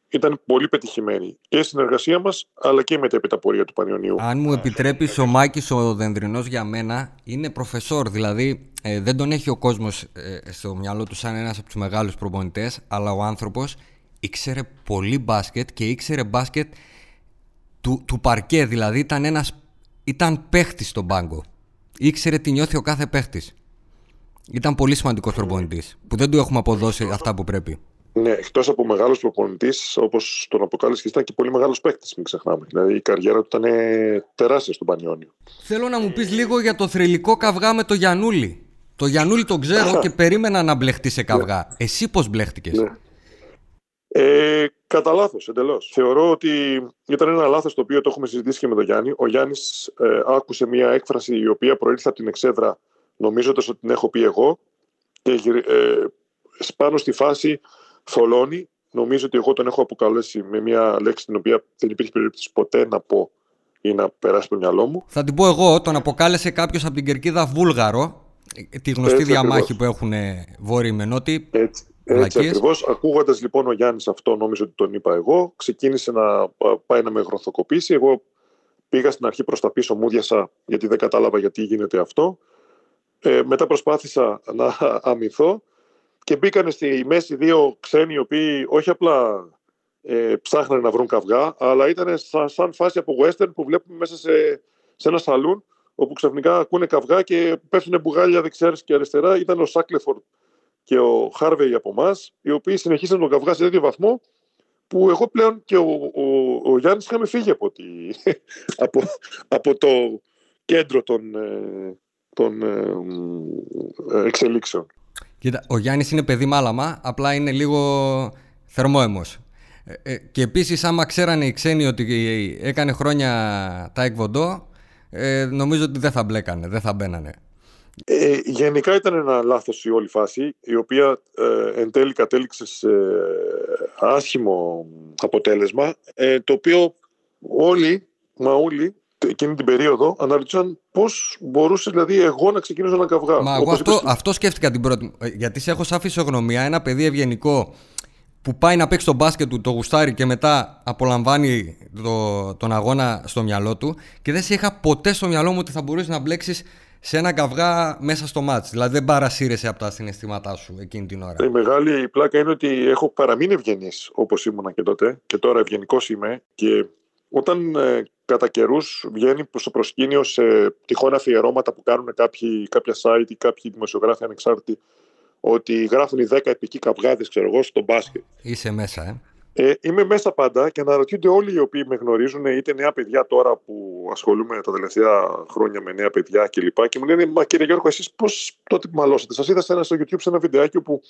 ήταν πολύ πετυχημένη και η συνεργασία μας, αλλά και η μετέπειτα πορεία του Πανιωνίου. Αν μου επιτρέπεις, ο Μάκης ο Δενδρινός για μένα είναι προφεσόρ. Δηλαδή ε, δεν τον έχει ο κόσμος ε, στο μυαλό του σαν ένας από τους μεγάλους προπονητές, αλλά ο άνθρωπος ήξερε πολύ μπάσκετ και ήξερε μπάσκετ του, του παρκέ. Δηλαδή ήταν ένας. Ήταν παίχτης στον πάγκο. Ήξερε τι νιώθει ο κάθε παίχτης. Ήταν πολύ σημαντικός προπονητής που δεν του έχουμε αποδώσει αυτά που πρέπει. Ναι, εκτός από μεγάλος προπονητής, όπως τον αποκάλεσε, ήταν και πολύ μεγάλος παίκτης, μην ξεχνάμε. Δηλαδή η καριέρα του ήταν τεράστια στον Πανιόνιο. Θέλω να μου πεις λίγο για το θρηλυκό καυγά με το Γιανούλη. Το Γιανούλη τον ξέρω και περίμενα να μπλεχτεί σε καυγά. Ναι. Εσύ πώς μπλέχτηκες; Ναι. Ε, κατά λάθος, εντελώς. Θεωρώ ότι ήταν ένα λάθος το οποίο το έχουμε συζητήσει και με τον Γιάννη. Ο Γιάννης ε, άκουσε μια έκφραση η οποία προήλθε από την εξέδρα, νομίζοντας ότι την έχω πει εγώ. Και ε, πάνω στη φάση θολώνει. Νομίζω ότι εγώ τον έχω αποκαλέσει με μια λέξη την οποία δεν υπήρχε περίπτωση ποτέ να πω ή να περάσει το μυαλό μου. Θα την πω εγώ. Τον αποκάλεσε κάποιος από την κερκίδα Βούλγαρο. Τη γνωστή Έτσι, διαμάχη που έχουν βόρειοι με νότιοι. Έτσι, έτσι ακριβώς. Ακούγοντας λοιπόν ο Γιάννης αυτό, νομίζω ότι τον είπα εγώ. Ξεκίνησε να πάει να με γροθοκοπήσει. Εγώ πήγα στην αρχή προς τα πίσω, μούδιασα γιατί δεν κατάλαβα γιατί γίνεται αυτό. Ε, μετά προσπάθησα να αμυνθώ και μπήκαν στη μέση δύο ξένοι οι οποίοι όχι απλά ε, ψάχνανε να βρουν καυγά, αλλά ήταν σαν, σαν φάση από western που βλέπουμε μέσα σε, σε ένα σαλούν όπου ξαφνικά ακούνε καυγά και πέφτουν μπουγάλια δεξιάς και αριστερά. Ήταν ο Σάκλεφορντ και ο Χάρβεϊ από εμάς, οι οποίοι συνεχίσαν τον καυγάς σε τέτοιο βαθμό που εγώ πλέον και ο, ο, ο Γιάννης είχαμε φύγει από, τη, από, από το κέντρο των, ε, των ε, ε, εξελίξεων. Κοίτα, ο Γιάννης είναι παιδί μάλαμα, απλά είναι λίγο θερμόαιμος. Ε, ε, και επίσης άμα ξέρανε οι ξένοι ότι έκανε χρόνια τα εκβοντό, ε, νομίζω ότι δεν θα μπλέκανε, δεν θα μπαίνανε. Ε, γενικά ήταν ένα λάθος η όλη φάση, η οποία ε, εν τέλει κατέληξε σε άσχημο αποτέλεσμα, ε, το οποίο όλοι, μα όλοι, εκείνη την περίοδο αναρωτήσαν πώς μπορούσε δηλαδή εγώ να ξεκινήσω να καυγά. Μα εγώ αυτό, αυτό σκέφτηκα την πρώτη. Ε, γιατί σε έχω σαν φυσιογνωμία ένα παιδί ευγενικό που πάει να παίξει τον μπάσκετ του, το γουστάρι και μετά απολαμβάνει το, τον αγώνα στο μυαλό του και δεν σε είχα ποτέ στο μυαλό μου ότι θα μπορούσε να μπλέξεις σε ένα καυγά μέσα στο μάτς. Δηλαδή δεν παρασύρεσαι από τα συναισθήματά σου εκείνη την ώρα. Η μεγάλη πλάκα είναι ότι έχω παραμείνει ευγενής όπως ήμουνα και τότε και τώρα ευγενικός είμαι και όταν ε, κατά καιρούς βγαίνει στο προσκήνιο σε τυχόν αφιερώματα που κάνουν κάποιοι, κάποια site ή κάποιοι δημοσιογράφοι ανεξάρτητοι ότι γράφουν οι 10 επικοί καυγάδες, ξέρω εγώ, στο μπάσκετ. Είσαι μέσα, ε. Ε, είμαι μέσα πάντα και αναρωτιούνται όλοι οι οποίοι με γνωρίζουν, είτε νέα παιδιά τώρα που ασχολούμαι τα τελευταία χρόνια με νέα παιδιά κλπ. Και, και μου λένε, Μα κύριε Γιώργο, εσείς πώς τότε μαλώσατε; Σας είδα σε ένα, στο YouTube σε ένα βιντεάκι όπου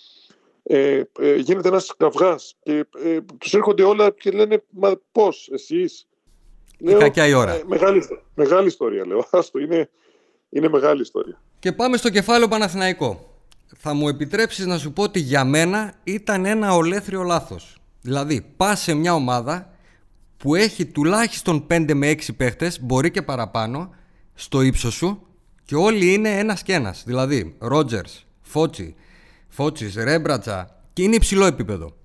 ε, ε, γίνεται ένας καυγάς και ε, τους έρχονται όλα και λένε, Μα πώς, εσείς; Λέω, κακιά η ώρα. Ε, μεγάλη, μεγάλη ιστορία, λέω. Άστο, είναι, είναι μεγάλη ιστορία. Και πάμε στο κεφάλαιο Παναθηναϊκό. Θα μου επιτρέψεις να σου πω ότι για μένα ήταν ένα ολέθριο λάθος. Δηλαδή, πας σε μια ομάδα που έχει τουλάχιστον 5 με 6 παίχτες, μπορεί και παραπάνω, στο ύψος σου και όλοι είναι ένας και ένας. Δηλαδή, Ρότζερ, Φότσι, Φότσι, Ρέμπρατσα και είναι υψηλό επίπεδο.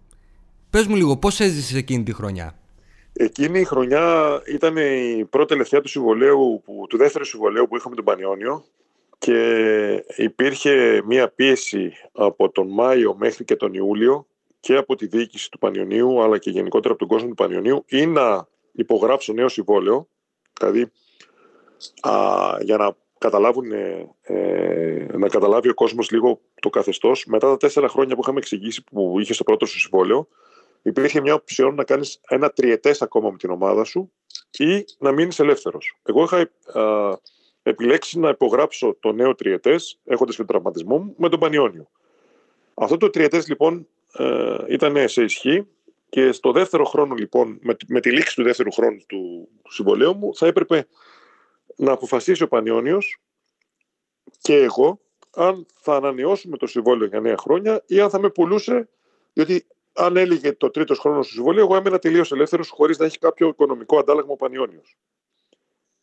Πες μου λίγο, πώς έζησες εκείνη τη χρονιά; Εκείνη η χρονιά ήταν η πρώτη τελευταία του συμβολέου, που, του δεύτερου συμβολέου που είχαμε τον Πανιόνιο και υπήρχε μία πίεση από τον Μάιο μέχρι και τον Ιούλιο και από τη διοίκηση του Πανιωνίου αλλά και γενικότερα από τον κόσμο του Πανιωνίου ή να υπογράψω νέο συμβόλαιο δηλαδή α, για να καταλάβουν ε, να καταλάβει ο κόσμος λίγο το καθεστώς μετά τα τέσσερα χρόνια που είχαμε εξηγήσει που είχε στο πρώτο σου συμβόλαιο υπήρχε μια οψιόν να κάνεις ένα τριετές ακόμα με την ομάδα σου ή να μείνεις ελεύθερος. Εγώ είχα α, επιλέξει να υπογράψω το νέο τριετές έχοντας και τον τραυματισμό μου με τον Πανιόνιο. Αυτό το τριετές λοιπόν ε, ήταν σε ισχύ και στο δεύτερο χρόνο λοιπόν, με, με τη λήξη του δεύτερου χρόνου του, του συμβολέου μου, θα έπρεπε να αποφασίσει ο Πανιόνιος και εγώ αν θα ανανεώσουμε το συμβόλαιο για νέα χρόνια ή αν θα με πουλούσε, διότι αν έλεγε το τρίτος χρόνο του συμβολίου, εγώ έμενα τελείως ελεύθερος χωρίς να έχει κάποιο οικονομικό αντάλλαγμα ο Πανιόνιος.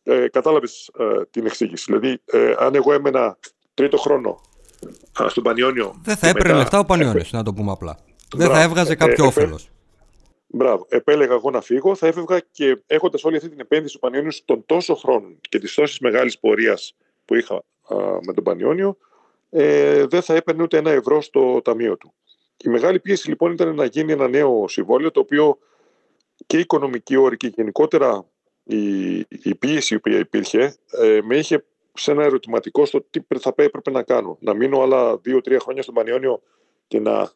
Ε, Κατάλαβες ε, την εξήγηση. Δηλαδή, ε, αν εγώ έμενα τρίτο χρόνο στον Πανιόνιο. Δεν θα έπαιρνε μετά... λεφτά ο Πανιόνιος, να το πούμε απλά. Δεν θα έβγαζε κάποιο ε, όφελος. Μπράβο. Επέλεγα εγώ να φύγω, θα έφευγα και έχοντας όλη αυτή την επένδυση του Πανιόνιου των τόσο χρόνων και της τόσης μεγάλης πορείας που είχα με τον Πανιόνιο, ε, δεν θα έπαιρνε ούτε ένα ευρώ στο ταμείο του. Η μεγάλη πίεση λοιπόν ήταν να γίνει ένα νέο συμβόλαιο το οποίο και η οικονομική όρη και γενικότερα η, η πίεση η οποία υπήρχε ε, με είχε σε ένα ερωτηματικό στο τι θα έπρεπε να κάνω. Να μείνω άλλα δύο-τρία χρόνια στον Πανιόνιο και να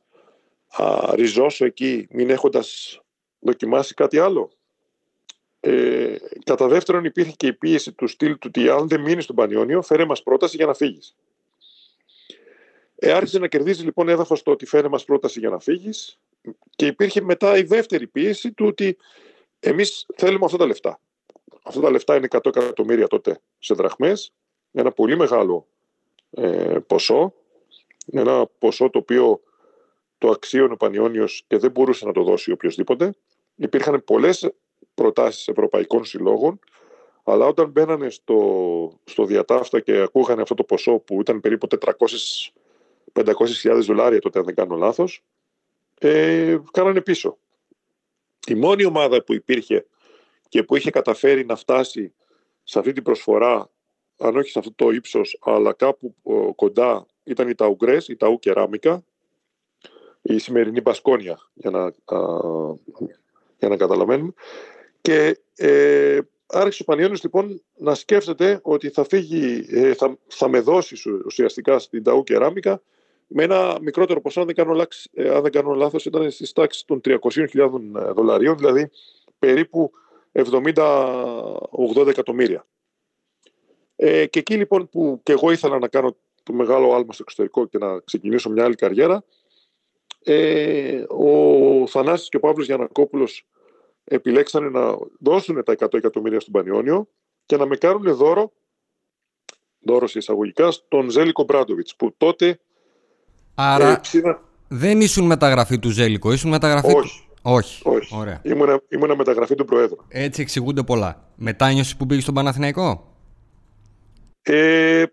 α, ριζώσω εκεί μην έχοντας δοκιμάσει κάτι άλλο. Ε, κατά δεύτερον υπήρχε και η πίεση του στυλ του ότι αν δεν μείνεις στον Πανιόνιο φέρε μας πρόταση για να φύγεις. Ε, άρχισε να κερδίζει λοιπόν έδαφος το ότι φέρε μας πρόταση για να φύγεις και υπήρχε μετά η δεύτερη πίεση του ότι εμείς θέλουμε αυτά τα λεφτά. Αυτά τα λεφτά είναι 100 εκατομμύρια τότε σε δραχμές, ένα πολύ μεγάλο ε, ποσό, ένα ποσό το οποίο το αξίωνε ο Πανιόνιος και δεν μπορούσε να το δώσει οποιοδήποτε. Υπήρχαν πολλές προτάσεις ευρωπαϊκών συλλόγων, αλλά όταν μπαίνανε στο, στο διατάφτα και ακούγανε αυτό το ποσό που ήταν περίπου 400 500.000 δολάρια τότε αν δεν κάνω λάθος, ε, κάνανε πίσω. Η μόνη ομάδα που υπήρχε και που είχε καταφέρει να φτάσει σε αυτή την προσφορά, αν όχι σε αυτό το ύψος, αλλά κάπου κοντά, ήταν η Ταουγκρές, η Ταού Κεράμικα, η σημερινή Μπασκόνια, για να, για να καταλαβαίνουμε. Και ε, άρχισε ο Πανιόνιος λοιπόν να σκέφτεται ότι θα φύγει, ε, θα, θα με δώσει ουσιαστικά στην Ταού Κεράμικα με ένα μικρότερο ποσό, αν δεν κάνω, ε, αν δεν κάνω λάθος, ήταν στις τάξεις των 300.000 ε, δολαρίων, δηλαδή περίπου 70-80 εκατομμύρια. Ε, και εκεί λοιπόν που και εγώ ήθελα να κάνω το μεγάλο άλμα στο εξωτερικό και να ξεκινήσω μια άλλη καριέρα, ε, ο Θανάσης και ο Παύλος Γιανακόπουλος επιλέξανε να δώσουν τα 100 εκατομμύρια στον Πανιόνιο και να με κάνουν δώρο, δώρος σε εισαγωγικά, στον Ζέλικο Μπράντοβιτς, που τότε Άρα ε, δεν ήσουν μεταγραφή του Ζέλικο, ήσουν μεταγραφή Όχι. του... Όχι. Όχι. Ωραία. Ήμουνα, ήμουνα μεταγραφή του Προέδρου. Έτσι εξηγούνται πολλά. Μετάνιωση που πήγες στον Παναθηναϊκό; Ε,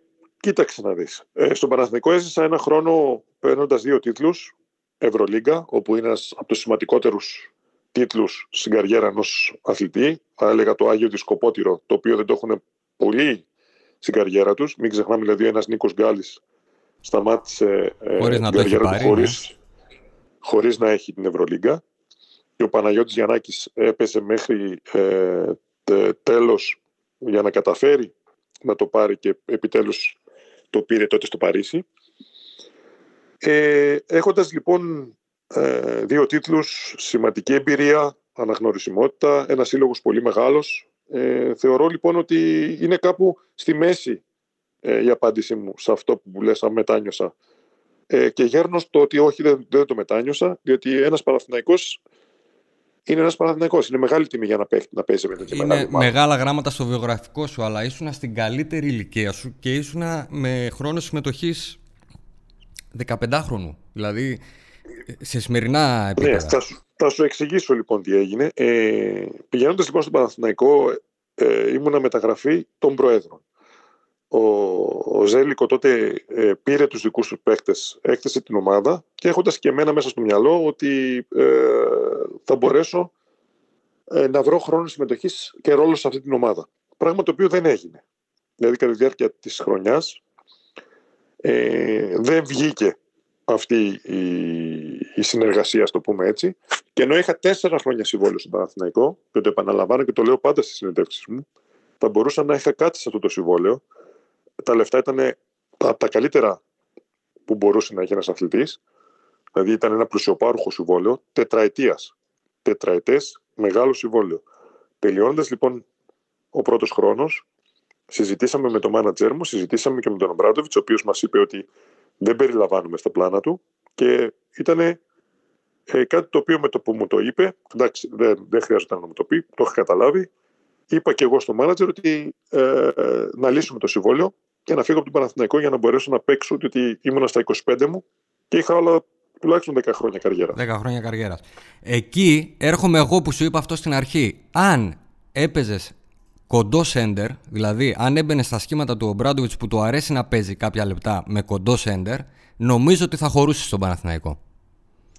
κοίταξε να δεις. Ε, στον Παναθηναϊκό έζησα ένα χρόνο παίρνοντας δύο τίτλους. Ευρωλίγκα, όπου είναι ένας από τους σημαντικότερους τίτλους στην καριέρα ενός αθλητή. Θα έλεγα το Άγιο Δισκοπότηρο, το οποίο δεν το έχουν πολύ στην καριέρα τους. Μην ξεχνάμε δηλαδή ένας Νίκος Γκάλης σταμάτησε ε, χωρίς να το έχει πάρει, χωρίς, ναι. χωρίς να έχει την Ευρωλίγκα και ο Παναγιώτης Γιαννάκης έπεσε μέχρι ε, τέλος για να καταφέρει να το πάρει και επιτέλους το πήρε τότε στο Παρίσι. Ε, έχοντας λοιπόν ε, δύο τίτλους, σημαντική εμπειρία, αναγνωρισιμότητα, ένας σύλλογος πολύ μεγάλος, ε, θεωρώ λοιπόν ότι είναι κάπου στη μέση ε, η απάντησή μου σε αυτό που λες, αν μετάνιωσα. Ε, και γέρνω το ότι όχι δεν, δεν το μετάνιωσα, διότι ένας Παναθηναϊκός είναι ένας Παναθηναϊκός. Είναι μεγάλη τιμή για να, παίχει, να παίζει με τέτοια Είναι μεγάλη μεγάλα γράμματα στο βιογραφικό σου, αλλά ήσουν στην καλύτερη ηλικία σου και ήσουν με χρόνο συμμετοχής 15χρονου. Δηλαδή σε σημερινά ναι, επίπεδα. Ναι, θα σου, θα σου εξηγήσω λοιπόν τι έγινε. Ε, Πηγαίνοντας λοιπόν στον Παναθηναϊκό, ε, ήμουνα μεταγραφή των Προέδρων ο, ο Ζέλικο τότε ε, πήρε τους δικούς τους παίκτες, έκθεσε την ομάδα και έχοντας και εμένα μέσα στο μυαλό ότι ε, θα μπορέσω ε, να βρω χρόνο συμμετοχής και ρόλο σε αυτή την ομάδα. Πράγμα το οποίο δεν έγινε. Δηλαδή κατά τη διάρκεια της χρονιάς δεν βγήκε αυτή η, η συνεργασία, το πούμε έτσι. Και ενώ είχα τέσσερα χρόνια συμβόλαιο στον Παναθηναϊκό, και το επαναλαμβάνω και το λέω πάντα στις συνεντεύξεις μου, θα μπορούσα να είχα κάτι σε αυτό το συμβόλαιο, τα λεφτά ήταν από τα καλύτερα που μπορούσε να έχει ένα αθλητής. Δηλαδή ήταν ένα πλουσιοπάροχο συμβόλαιο τετραετίας. Τετραετές, μεγάλο συμβόλαιο. Τελειώνοντας λοιπόν ο πρώτος χρόνος, συζητήσαμε με τον μάνατζέρ μου, συζητήσαμε και με τον Ομπράντοβιτς, ο οποίος μας είπε ότι δεν περιλαμβάνουμε στα πλάνα του και ήταν ε, κάτι το οποίο με το που μου το είπε, εντάξει, δεν, δεν χρειάζεται να μου το πει, το είχα καταλάβει. Είπα και εγώ στο μάνατζερ ότι ε, να λύσουμε το συμβόλαιο και να φύγω από τον Παναθηναϊκό για να μπορέσω να παίξω, διότι ήμουν στα 25 μου και είχα όλα τουλάχιστον 10 χρόνια καριέρα. 10 χρόνια καριέρας. Εκεί έρχομαι εγώ που σου είπα αυτό στην αρχή. Αν έπαιζες κοντό σέντερ, δηλαδή αν έμπαινες στα σχήματα του Ομπράντοβιτς που του αρέσει να παίζει κάποια λεπτά με κοντό σέντερ, νομίζω ότι θα χωρούσες στον Παναθηναϊκό.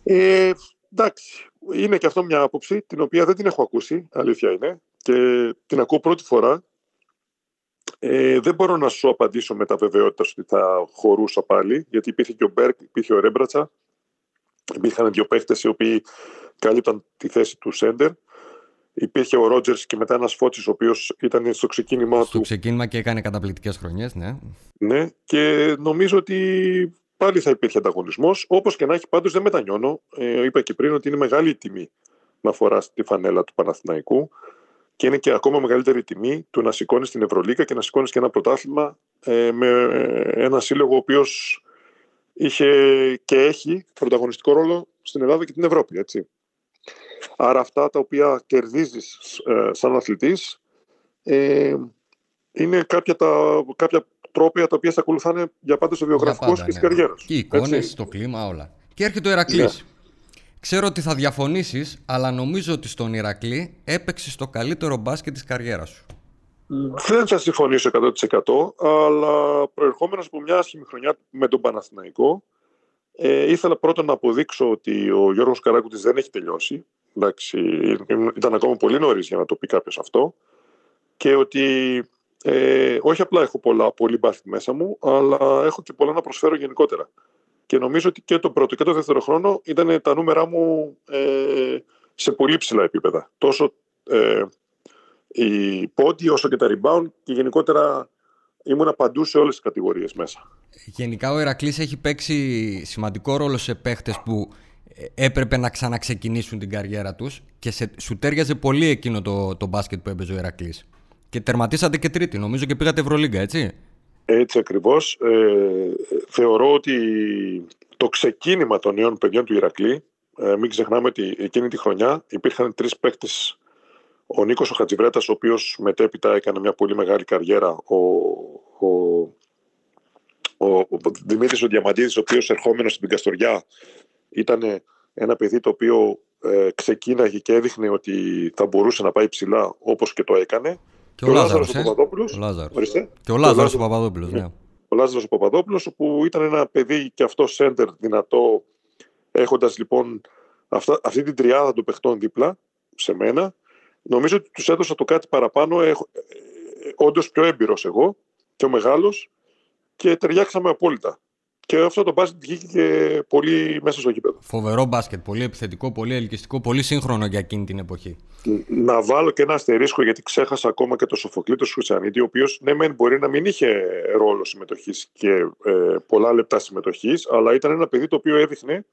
Ε, εντάξει. είναι και αυτό μια άποψη την οποία δεν την έχω ακούσει, αλήθεια είναι, και την ακούω πρώτη φορά. Ε, δεν μπορώ να σου απαντήσω με τα βεβαιότητα ότι θα χωρούσα πάλι, γιατί υπήρχε και ο Μπέρκ, υπήρχε ο Ρέμπρατσα, υπήρχαν δύο παίχτες οι οποίοι καλύπταν τη θέση του Σέντερ. Υπήρχε ο Ρότζερς και μετά ένας Φώτση, ο οποίος ήταν στο ξεκίνημα στο του. Στο ξεκίνημα και έκανε καταπληκτικές χρονιές, ναι. Ναι, και νομίζω ότι πάλι θα υπήρχε ανταγωνισμός. Όπως και να έχει, πάντως δεν μετανιώνω. Ε, είπα και πριν ότι είναι μεγάλη η τιμή να φοράς τη φανέλα του Παναθηναϊκού και είναι και ακόμα μεγαλύτερη τιμή του να σηκώνεις την Ευρωλίκα και να σηκώνεις και ένα πρωτάθλημα ε, με ένα σύλλογο ο οποίος είχε και έχει πρωταγωνιστικό ρόλο στην Ελλάδα και την Ευρώπη. Έτσι. Άρα αυτά τα οποία κερδίζεις ε, σαν αθλητής ε, είναι κάποια, τα, κάποια τρόπια τα οποία θα ακολουθάνε για πάντα στο βιογραφικό και ναι. στην καριέρας σου. Και οι εικόνες, το κλίμα, όλα. Και έρχεται ο Ηρακλή. Ναι. Ξέρω ότι θα διαφωνήσεις, αλλά νομίζω ότι στον Ηρακλή έπαιξες το καλύτερο μπάσκετ της καριέρας σου. Δεν θα συμφωνήσω 100% αλλά προερχόμενος από μια άσχημη χρονιά με τον Παναθηναϊκό ε, ήθελα πρώτα να αποδείξω ότι ο Γιώργος Καράκουτης δεν έχει τελειώσει. Εντάξει, ήταν ακόμα πολύ νωρίς για να το πει κάποιος αυτό. Και ότι ε, όχι απλά έχω πολλά, πολύ μπάσκετ μέσα μου αλλά έχω και πολλά να προσφέρω γενικότερα και νομίζω ότι και το πρώτο και το δεύτερο χρόνο ήταν τα νούμερα μου ε, σε πολύ ψηλά επίπεδα τόσο ε, οι πόντι όσο και τα rebound και γενικότερα ήμουνα παντού σε όλες τις κατηγορίες μέσα. Γενικά ο Ηρακλής έχει παίξει σημαντικό ρόλο σε παίχτες που έπρεπε να ξαναξεκινήσουν την καριέρα τους και σε, σου τέριαζε πολύ εκείνο το, το μπάσκετ που έπαιζε ο Ηρακλής. Και τερματίσατε και τρίτη, νομίζω και πήγατε Ευρωλίγκα, έτσι; Έτσι ακριβώς. Ε, θεωρώ ότι το ξεκίνημα των νέων παιδιών του Ηρακλή, ε, μην ξεχνάμε ότι εκείνη τη χρονιά υπήρχαν τρεις παίκτες ο Νίκος ο Χατζιβρέτα, ο οποίος μετέπειτα έκανε μια πολύ μεγάλη καριέρα. Ο, ο, ο, ο Δημήτρης ο Διαμαντίδης, ο οποίος ερχόμενος στην Καστοριά ήταν ένα παιδί το οποίο ε, ξεκίναγε και έδειχνε ότι θα μπορούσε να πάει ψηλά όπως και το έκανε. Και, ο, Λάζαρος ο Παπαδόπουλο. Και ο Λάζαρος ο Παπαδόπουλος, ναι. Ο Λάζαρος ο Παπαδόπουλος, που ήταν ένα παιδί και αυτό σέντερ δυνατό, έχοντας λοιπόν αυτά, αυτή την τριάδα των παιχτών δίπλα σε μένα Νομίζω ότι τους έδωσα το κάτι παραπάνω. Έχω, ε, όντως πιο έμπειρος εγώ, πιο μεγάλος και ταιριάξαμε απόλυτα. Και αυτό το μπάσκετ βγήκε πολύ μέσα στο γήπεδο. Φοβερό μπάσκετ. Πολύ επιθετικό, πολύ ελκυστικό, πολύ σύγχρονο για εκείνη την εποχή. Να βάλω και ένα αστερίσκο γιατί ξέχασα ακόμα και το Σοφοκλήτος Χρυσανίδη, ο οποίος ναι, μεν μπορεί να μην είχε ρόλο συμμετοχής και ε, πολλά λεπτά συμμετοχής, αλλά ήταν ένα παιδί το οποίο έδειχνε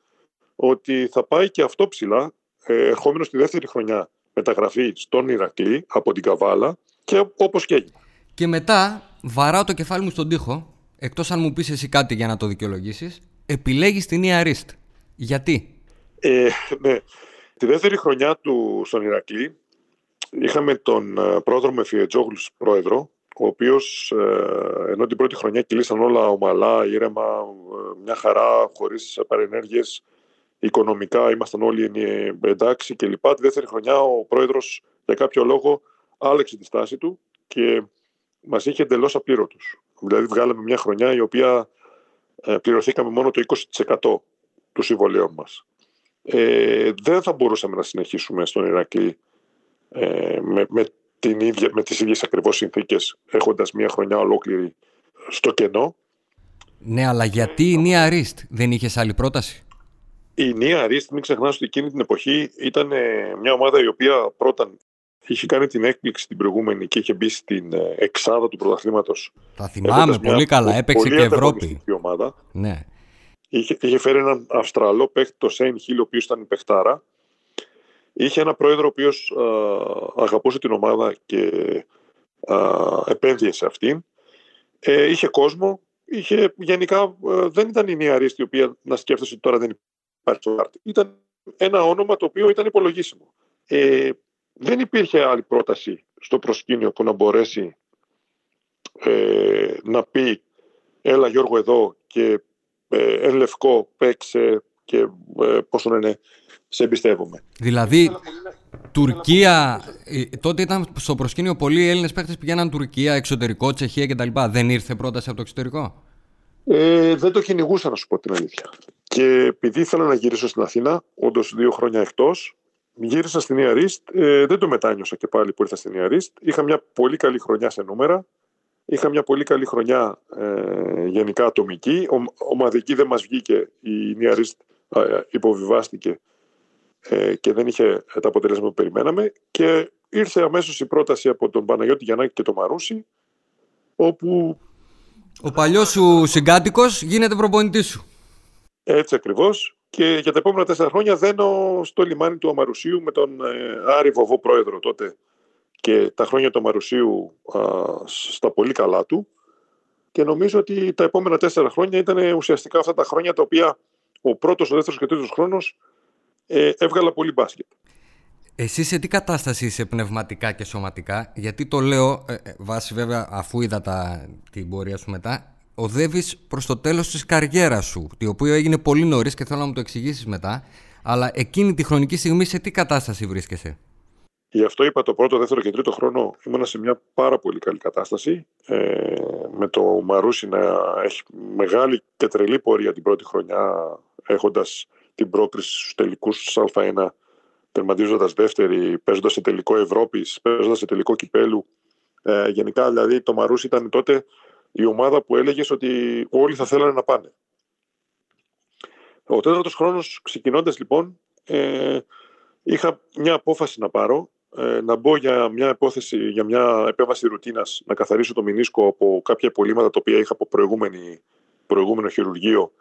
ότι θα πάει και αυτό ψηλά, ε, ερχόμενος στη δεύτερη χρονιά μεταγραφή στον Ηρακλή από την Καβάλα και όπως και έγινε. Και μετά βαράω το κεφάλι μου στον τοίχο, εκτός αν μου πεις εσύ κάτι για να το δικαιολογήσεις, επιλέγεις την Ιαρίστ. Γιατί; Ε, ναι. Τη δεύτερη χρονιά του στον Ηρακλή είχαμε τον ε, πρόδρομο Μεφιετζόγλου πρόεδρο, ο οποίος ε, ενώ την πρώτη χρονιά κυλήσαν όλα ομαλά, ήρεμα, ε, μια χαρά, χωρίς παρενέργειες, οικονομικά ήμασταν όλοι εντάξει και λοιπά. Τη δεύτερη χρονιά ο πρόεδρος για κάποιο λόγο άλλαξε τη στάση του και μας είχε εντελώς απλήρωτους. Δηλαδή βγάλαμε μια χρονιά η οποία ε, πληρωθήκαμε μόνο το 20% του συμβολέων μας. Ε, δεν θα μπορούσαμε να συνεχίσουμε στον Ηρακλή ε, με, με, την ίδια, με τις ίδιες ακριβώς συνθήκες έχοντας μια χρονιά ολόκληρη στο κενό. Ναι, αλλά γιατί η Νία Ρίστ δεν είχες άλλη πρόταση; Η Νία Ρίστ, μην ξεχνάς ότι εκείνη την εποχή ήταν ε, μια ομάδα η οποία πρώτα είχε κάνει την έκπληξη την προηγούμενη και είχε μπει στην ε, εξάδα του πρωταθλήματος. Τα θυμάμαι πολύ καλά, έπαιξε και Ευρώπη. Ομάδα. Ναι. Είχε, είχε φέρει έναν Αυστραλό παίχτη, το Σέιν Χίλ, ο οποίος ήταν παιχτάρα. Είχε ένα πρόεδρο ο οποίος αγαπούσε την ομάδα και α, επένδυε σε αυτήν. Ε, είχε κόσμο. Είχε, γενικά δεν ήταν η Νία Ρίστ η οποία να σκέφτεσαι ότι τώρα δεν ήταν ένα όνομα το οποίο ήταν υπολογίσιμο. Ε, δεν υπήρχε άλλη πρόταση στο προσκήνιο που να μπορέσει ε, να πει έλα Γιώργο εδώ και ε, εν λευκό παίξε και ε, πόσο να είναι σε εμπιστεύομαι. Δηλαδή Τουρκία, ε, τότε ήταν στο προσκήνιο πολλοί Έλληνες παίκτες πηγαίναν Τουρκία, εξωτερικό, Τσεχία κτλ. Δεν ήρθε πρόταση από το εξωτερικό; Ε, δεν το κυνηγούσα, να σου πω την αλήθεια. Και επειδή ήθελα να γυρίσω στην Αθήνα, όντως δύο χρόνια εκτός, γύρισα στην Ιαρίστ. Ε, δεν το μετάνιωσα και πάλι που ήρθα στην Ιαρίστ. Είχα μια πολύ καλή χρονιά σε νούμερα. Είχα μια πολύ καλή χρονιά ε, γενικά ατομική. Ο, ομαδική δεν μας βγήκε. Η Νιαρίστ ε, υποβιβάστηκε ε, και δεν είχε τα αποτελέσματα που περιμέναμε. Και ήρθε αμέσως η πρόταση από τον Παναγιώτη Γιαννάκη και τον Μαρούση όπου... Ο παλιός σου συγκάτοικος γίνεται προπονητής σου. Έτσι ακριβώς. Και για τα επόμενα τέσσερα χρόνια δένω στο λιμάνι του Αμαρουσίου με τον ε, Άρη Βοβό πρόεδρο τότε και τα χρόνια του Αμαρουσίου στα πολύ καλά του. Και νομίζω ότι τα επόμενα τέσσερα χρόνια ήταν ουσιαστικά αυτά τα χρόνια τα οποία ο πρώτος, ο δεύτερος και τρίτος χρόνος ε, έβγαλα πολύ μπάσκετ. Εσύ σε τι κατάσταση είσαι πνευματικά και σωματικά, γιατί το λέω, ε, ε βάσει βέβαια αφού είδα τα, την πορεία σου μετά, οδεύεις προς το τέλος της καριέρας σου, το οποίο έγινε πολύ νωρίς και θέλω να μου το εξηγήσεις μετά. Αλλά εκείνη τη χρονική στιγμή σε τι κατάσταση βρίσκεσαι; Γι' αυτό είπα το πρώτο, δεύτερο και τρίτο χρόνο ήμουνα σε μια πάρα πολύ καλή κατάσταση. Ε, με το Μαρούσι να έχει μεγάλη και τρελή πορεία την πρώτη χρονιά, έχοντας την πρόκριση στους τελικούς του Α1 τερματίζοντας δεύτερη, παίζοντας σε τελικό Ευρώπης, παίζοντας σε τελικό κυπέλου. Ε, γενικά, δηλαδή, το Μαρούς ήταν τότε η ομάδα που έλεγες ότι όλοι θα θέλανε να πάνε. Ο τέταρτος χρόνος, ξεκινώντας λοιπόν, ε, είχα μια απόφαση να πάρω. Ε, να μπω για μια υπόθεση, για μια επέμβαση ρουτίνας, να καθαρίσω το μηνίσκο από κάποια υπολείμματα τα οποία είχα από προηγούμενο χειρουργείο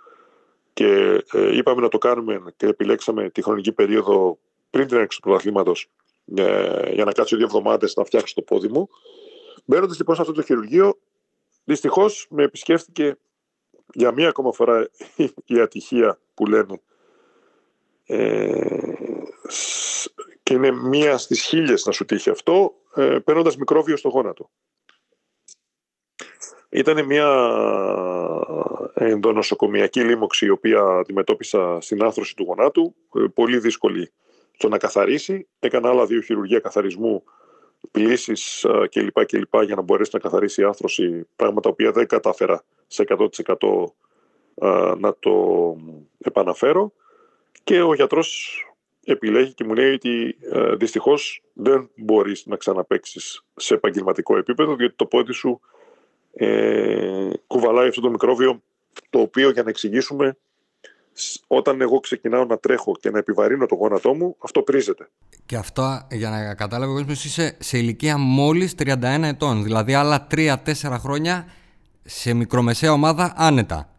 και ε, είπαμε να το κάνουμε και επιλέξαμε τη χρονική περίοδο πριν την έξω του πρωταθλήματος ε, για να κάτσω δύο εβδομάδες να φτιάξω το πόδι μου. Μπαίνοντας λοιπόν σε αυτό το χειρουργείο, δυστυχώς με επισκέφθηκε για μία ακόμα φορά η ατυχία που λένε. Ε, και είναι μία στις χίλιες να σου τύχει αυτό, ε, παίρνοντας μικρόβιο στο γόνατο. Ήταν μια ενδονοσοκομιακή λίμωξη η οποία αντιμετώπισα στην άθρωση του γονάτου, ε, πολύ δύσκολη το να καθαρίσει. Έκανα άλλα δύο χειρουργία καθαρισμού, πλήσεις κλπ, κλπ. για να μπορέσει να καθαρίσει η άρθρωση, πράγματα τα οποία δεν κατάφερα σε 100% να το επαναφέρω. Και ο γιατρός επιλέγει και μου λέει ότι ε, δυστυχώς δεν μπορείς να ξαναπέξεις σε επαγγελματικό επίπεδο διότι το πόδι σου ε, κουβαλάει αυτό το μικρόβιο το οποίο για να εξηγήσουμε όταν εγώ ξεκινάω να τρέχω και να επιβαρύνω το γόνατό μου, αυτό πρίζεται. Και αυτό, για να κατάλαβε ο κόσμος, είσαι σε ηλικία μόλις 31 ετών. Δηλαδή άλλα 3-4 χρόνια σε μικρομεσαία ομάδα άνετα.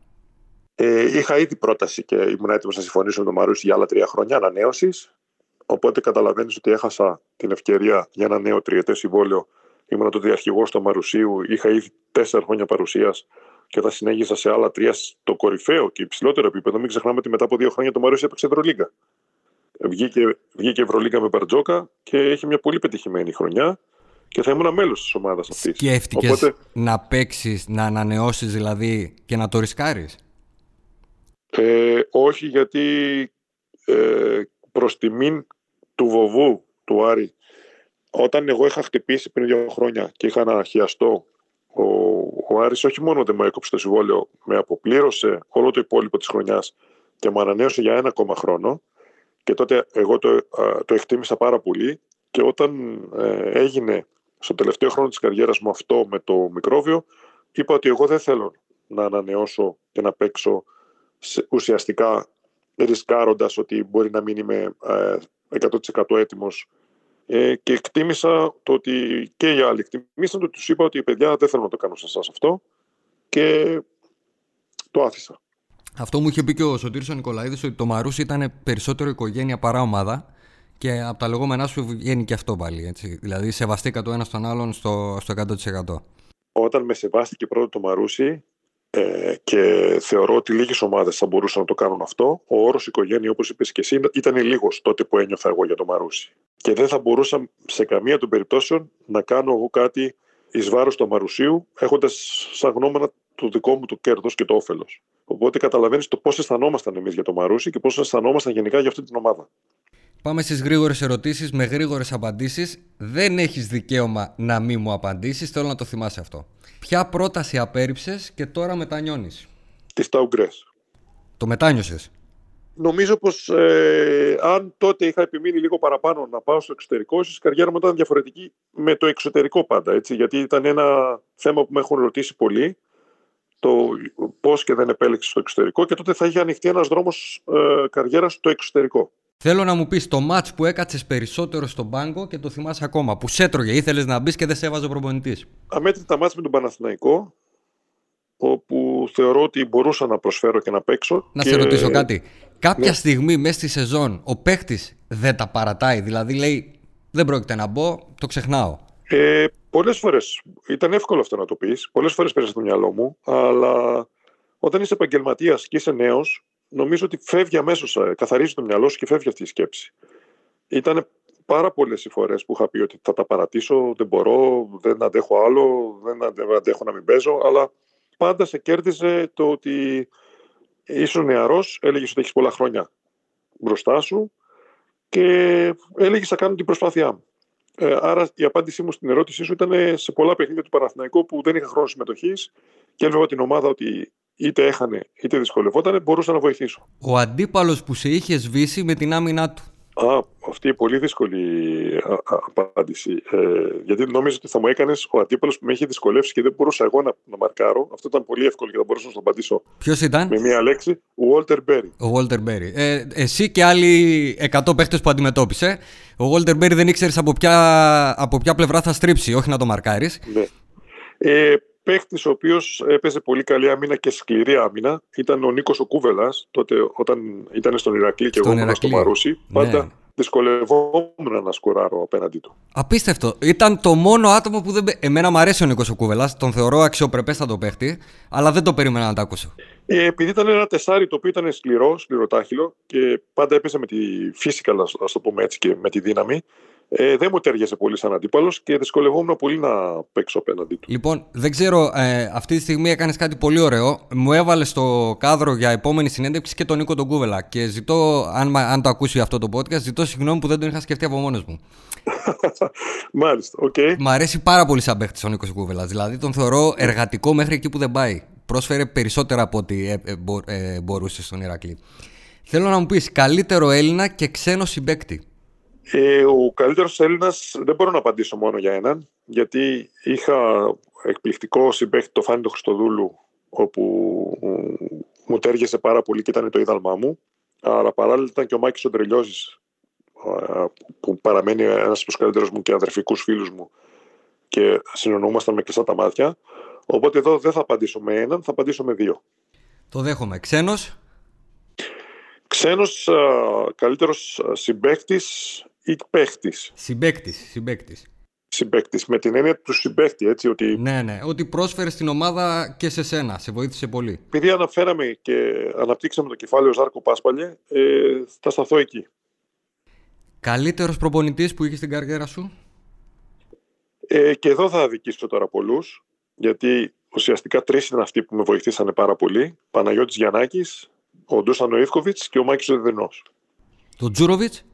Ε, είχα ήδη πρόταση και ήμουν έτοιμος να συμφωνήσω με τον Μαρούση για άλλα τρία χρόνια ανανέωσης. Οπότε καταλαβαίνεις ότι έχασα την ευκαιρία για ένα νέο τριετές συμβόλαιο. Ήμουν τότε αρχηγό του Μαρουσίου. Είχα ήδη τέσσερα χρόνια παρουσίας και θα συνέχισα σε άλλα τρία στο κορυφαίο και υψηλότερο επίπεδο. Μην ξεχνάμε ότι μετά από δύο χρόνια το Μαρούσι έπαιξε Ευρωλίγκα. Βγήκε, βγήκε Ευρωλίγκα με Μπαρτζόκα και έχει μια πολύ πετυχημένη χρονιά και θα ήμουν μέλος της ομάδας αυτής. Σκέφτηκες Οπότε... να παίξεις, να ανανεώσεις δηλαδή και να το ρισκάρεις; Ε, όχι, γιατί ε, προς τιμήν του βοβού του Άρη, όταν εγώ είχα χτυπήσει πριν δύο χρόνια και είχα να χιαστώ ο, ο Άρης όχι μόνο δεν μου έκοψε το συμβόλαιο, με αποπλήρωσε όλο το υπόλοιπο της χρονιάς και μου ανανέωσε για ένα ακόμα χρόνο και τότε εγώ το, το εκτίμησα πάρα πολύ και όταν ε, έγινε στο τελευταίο χρόνο της καριέρας μου αυτό με το μικρόβιο είπα ότι εγώ δεν θέλω να ανανεώσω και να παίξω ουσιαστικά ρισκάροντας ότι μπορεί να μην είμαι 100% ε, έτοιμος ε, και εκτίμησα το ότι και οι άλλοι εκτίμησαν ότι τους είπα ότι παιδιά δεν θέλω να το κάνω σε εσάς αυτό και το άφησα. Αυτό μου είχε πει και ο Σωτήρης ο Νικολαίδης ότι το Μαρούσι ήταν περισσότερο οικογένεια παρά ομάδα και από τα λεγόμενά σου βγαίνει και αυτό πάλι. Έτσι. Δηλαδή σεβαστήκα το ένα στον άλλον στο, στο 100%. Όταν με σεβάστηκε πρώτο το Μαρούσι ε, και θεωρώ ότι λίγες ομάδες θα μπορούσαν να το κάνουν αυτό. Ο όρος οικογένεια, όπως είπες και εσύ, ήταν λίγος τότε που ένιωθα εγώ για το Μαρούσι. Και δεν θα μπορούσα σε καμία των περιπτώσεων να κάνω εγώ κάτι εις βάρος του Μαρουσίου, έχοντας σαν γνώμονα το δικό μου το κέρδος και το όφελος. Οπότε καταλαβαίνεις το πώς αισθανόμασταν εμείς για το Μαρούσι και πώς αισθανόμασταν γενικά για αυτή την ομάδα. Πάμε στις γρήγορες ερωτήσεις με γρήγορες απαντήσεις. Δεν έχεις δικαίωμα να μην μου απαντήσεις. Θέλω να το θυμάσαι αυτό. Ποια πρόταση απέρριψες και τώρα μετανιώνεις; τη Ταουγκρέ. Το μετάνιωσες; Νομίζω πως ε, αν τότε είχα επιμείνει λίγο παραπάνω να πάω στο εξωτερικό, ίσως η καριέρα μου ήταν διαφορετική με το εξωτερικό πάντα. Έτσι, γιατί ήταν ένα θέμα που με έχουν ρωτήσει πολύ. Το πώς και δεν επέλεξες στο εξωτερικό και τότε θα είχε ανοιχτεί ένας δρόμος ε, καριέρας στο εξωτερικό. Θέλω να μου πεις το μάτ που έκατσες περισσότερο στον πάγκο και το θυμάσαι ακόμα. Που σέτρωγε, ήθελες να μπεις και δεν σε έβαζε ο προπονητής. Αμέτρητα μάτς με τον Παναθηναϊκό, όπου θεωρώ ότι μπορούσα να προσφέρω και να παίξω. Να και... σε ρωτήσω κάτι. Κάποια Ναι. στιγμή μέσα στη σεζόν ο παίχτης δεν τα παρατάει. Δηλαδή λέει δεν πρόκειται να μπω, το ξεχνάω. Ε, Πολλές φορές ήταν εύκολο αυτό να το πεις. Πολλές φορές πέρασε στο μυαλό μου. Αλλά όταν είσαι επαγγελματίας και είσαι νέος, νομίζω ότι φεύγει αμέσως, καθαρίζει το μυαλό σου και φεύγει αυτή η σκέψη. Ήταν πάρα πολλές οι φορές που είχα πει ότι θα τα παρατήσω, δεν μπορώ, δεν αντέχω άλλο, δεν αντε- αντέχω να μην παίζω. Αλλά πάντα σε κέρδιζε το ότι ήσουν νεαρός, έλεγες ότι έχεις πολλά χρόνια μπροστά σου και έλεγες θα κάνω την προσπάθειά μου. Ε, άρα η απάντησή μου στην ερώτησή σου ήταν σε πολλά παιχνίδια του Παναθηναϊκού που δεν είχα χρόνο συμμετοχής και έλεγα την ομάδα ότι είτε έχανε είτε δυσκολευόταν, μπορούσα να βοηθήσω. Ο αντίπαλος που σε είχε σβήσει με την άμυνά του. Α, αυτή είναι πολύ δύσκολη α, α, απάντηση. Ε, γιατί νόμιζα ότι θα μου έκανες ο αντίπαλος που με είχε δυσκολεύσει και δεν μπορούσα εγώ να, να μαρκάρω. Αυτό ήταν πολύ εύκολο και θα μπορούσα να σου απαντήσω Ποιος ήταν; με μία λέξη. Ο Walter Berry. Ο Walter Berry. Ε, εσύ και άλλοι 100 παίχτες που αντιμετώπισε. Ο Walter Berry δεν ήξερες από ποια, από ποια πλευρά θα στρίψει, όχι να το μαρκάρεις. Ναι. Ε, Παίχτης ο οποίος έπαιζε πολύ καλή άμυνα και σκληρή άμυνα ήταν ο Νίκος ο Κούβελα. Τότε, όταν ήταν στον Ηρακλή και Στον εγώ ήμουν στο Ηρακλή. Μαρούσι, πάντα Ναι. δυσκολευόμουν να σκοράρω απέναντί του. Απίστευτο. Ήταν το μόνο άτομο που δεν. πε- Εμένα μου αρέσει ο Νίκος Κούβελα. Τον θεωρώ αξιοπρεπέστατο παίχτη, αλλά δεν το περίμενα να το ακούσω. Ε, επειδή ήταν ένα τεσάρι το οποίο ήταν σκληρό, σκληροτράχηλο και πάντα έπαιζε με τη physical, ας το πούμε έτσι, και με τη δύναμη, ε, δεν μου ταίριαζε πολύ σαν αντίπαλος και δυσκολευόμουν πολύ να παίξω απέναντί του. Λοιπόν, δεν ξέρω, ε, αυτή τη στιγμή έκανες κάτι πολύ ωραίο. Μου έβαλες στο κάδρο για επόμενη συνέντευξη και τον Νίκο τον Κούβελα. Και ζητώ, αν, μα- αν το ακούσει αυτό το podcast, ζητώ συγγνώμη που δεν τον είχα σκεφτεί από μόνος μου. Μάλιστα, οκ. Μ' αρέσει πάρα πολύ σαν παίχτης ο Νίκος Κούβελας. Δηλαδή τον θεωρώ εργατικό μέχρι εκεί που δεν πάει. Πρόσφερε περισσότερα από ό,τι ε, ε, μπο- ε, μπορούσε στον Ηρακλή. Θέλω να μου πεις καλύτερο Έλληνα και ξένο συμπέκτη. Ε, ο καλύτερος Έλληνας δεν μπορώ να απαντήσω μόνο για έναν, γιατί είχα εκπληκτικό συμπέχτη το Φάνη του Χριστοδούλου, όπου μ, μου τέριασε πάρα πολύ και ήταν το είδαλμά μου. Αλλά παράλληλα ήταν και ο Μάκης Οντρελιώζης, α, που παραμένει ένας από τους καλύτερους μου και αδερφικούς φίλους μου και συνονούμασταν με κλειστά τα μάτια. Οπότε εδώ δεν θα απαντήσω με έναν, θα απαντήσω με δύο. Το δέχομαι. Ξένος; Ξένος α, καλύτερος α, συμπαίκτης ή παίχτης. Συμπέκτη. Συμπέκτης. Συμπαίκτης, με την έννοια του συμπαίχτη, έτσι, ότι Ναι, ναι. Ότι πρόσφερε στην ομάδα και σε σένα. Σε βοήθησε πολύ. επειδή αναφέραμε και αναπτύξαμε το κεφάλαιο Ζάρκο Πάσπαλιε, ε, θα σταθώ εκεί. Καλύτερος προπονητής που είχες στην καριέρα σου; Ε, και εδώ θα αδικήσω τώρα πολλούς, γιατί ουσιαστικά τρεις ήταν αυτοί που με βοηθήσανε πάρα πολύ. Παναγιώτης Γιαννάκης, ο Ντούσαν Ιβκοβιτ και ο Μάκης Οδεδενό. Το Τζούροβιτς;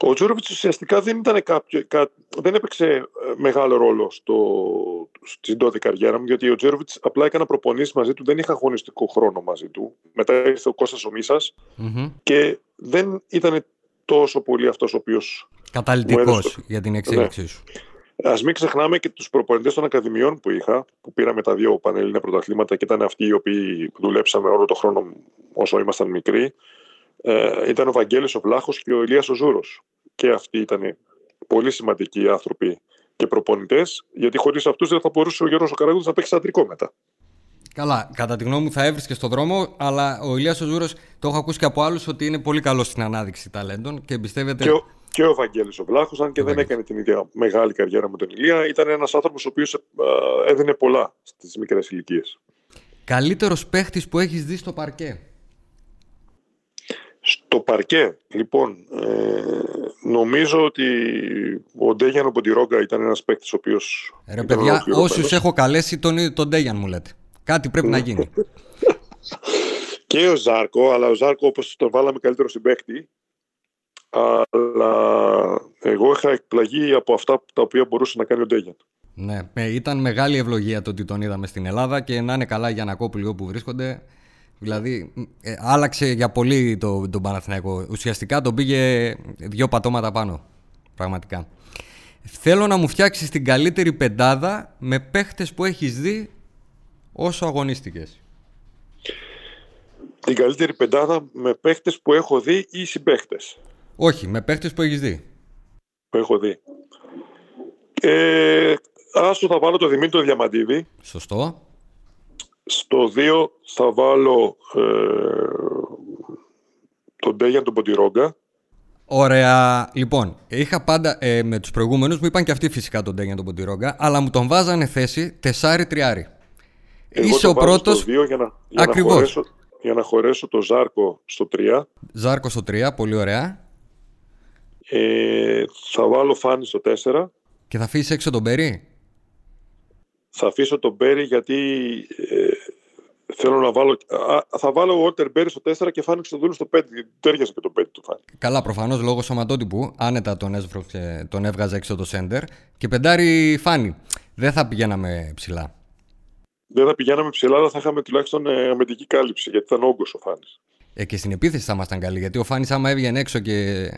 Ο Τζούροβιτς ουσιαστικά δεν, ήταν κάποιο, κα, δεν έπαιξε ε, μεγάλο ρόλο στο, στην τότε καριέρα μου, γιατί ο Τζούροβιτς απλά έκανα προπονήσεις μαζί του, δεν είχα αγωνιστικό χρόνο μαζί του. Μετά ήρθε ο Κώστας ο Μίσας και δεν ήταν τόσο πολύ αυτός ο οποίος Καταλυτικός Μου έδωσε- για την εξέλιξή σου. Α μην ξεχνάμε και τους προπονητές των Ακαδημιών που είχα, που πήραμε τα δύο πανελλήνια πρωταθλήματα και ήταν αυτοί οι οποίοι δουλέψαμε όλο τον χρόνο όσο ήμασταν μικροί. Ε, ήταν ο Βαγγέλης ο Βλάχος και ο Ηλίας ο Ζούρος. Και αυτοί ήταν πολύ σημαντικοί άνθρωποι και προπονητές, γιατί χωρίς αυτούς δεν θα μπορούσε ο Γιώργος ο Καράγκουτης να παίξει αντρικό μετά. Καλά, κατά τη γνώμη μου θα έβρισκε στον δρόμο, αλλά ο Ηλίας ο Ζούρος το έχω ακούσει και από άλλους ότι είναι πολύ καλός στην ανάδειξη ταλέντων και εμπιστεύεται. Και ο, και ο Βαγγέλης ο Βλάχος, αν και Ο δεν Βαγγέλης. έκανε την ίδια μεγάλη καριέρα με τον Ηλία, ήταν ένας άνθρωπος ο οποίος ε, έδινε πολλά στις μικρές ηλικίες. Καλύτερος παίχτης που έχεις δει στο παρκέ. Στο παρκέ, λοιπόν, ε, νομίζω ότι ο Ντέγιαν Ποντιρόγκα ήταν ένας παίκτης ο οποίος... Ρε ήταν παιδιά, ολοκληρωμένος. όσους έχω καλέσει, τον, τον Ντέγιαν μου λέτε. Κάτι πρέπει να γίνει. Και ο Ζάρκο, αλλά ο Ζάρκο όπως τον βάλαμε καλύτερο συμπαίκτη, αλλά εγώ είχα εκπλαγεί από αυτά τα οποία μπορούσε να κάνει ο Ντέγιαν. Ναι, ε, ήταν μεγάλη ευλογία το ότι τον είδαμε στην Ελλάδα και να είναι καλά για να κόπηλοι όπου βρίσκονται. Δηλαδή, ε, άλλαξε για πολύ το, τον Παναθηναϊκό. Ουσιαστικά τον πήγε δύο πατώματα πάνω. Πραγματικά. Θέλω να μου φτιάξεις την καλύτερη πεντάδα με παίχτες που έχεις δει όσο αγωνίστηκες. Την καλύτερη πεντάδα με παίχτες που έχω δει ή συμπαίχτες; Όχι, με παίχτες που έχεις δει. Που έχω δει. Ε, άσο θα βάλω το Δημήτρη Διαμαντίδη. Σωστό. Στο 2 θα βάλω ε, τον Ντέγιαν τον Ποντιρόγκα. Ωραία. Λοιπόν, είχα πάντα ε, με τους προηγούμενους μου είπαν και αυτοί φυσικά τον Ντέγιαν τον Ποντιρόγκα, αλλά μου τον βάζανε θέση τεσάρι-τριάρι. Είσαι ο πρώτο. Για, να, για, να χωρέσω, για να χωρέσω το Ζάρκο στο 3. Ζάρκο στο 3, πολύ ωραία. Ε, θα βάλω Φάνη στο 4. Και θα αφήσεις έξω τον Μπέρι; Θα αφήσω τον Μπέρι γιατί ε, θέλω να βάλω. θα βάλω Walter Μπέρι στο 4 και Φάνη στο Δούλου στο 5. Τέριασε και το 5 του Φάνη. Καλά, προφανώς λόγω σωματότυπου. Άνετα τον, έσβρωξε, τον έβγαζε έξω το σέντερ. Και πεντάρι Φάνη. Δεν θα πηγαίναμε ψηλά. Δεν θα πηγαίναμε ψηλά, αλλά θα είχαμε τουλάχιστον ε, αμυντική κάλυψη γιατί ήταν όγκος ο Φάνης. Ε, και στην επίθεση θα ήμασταν καλοί. Γιατί ο Φάνης, άμα έβγαινε έξω και.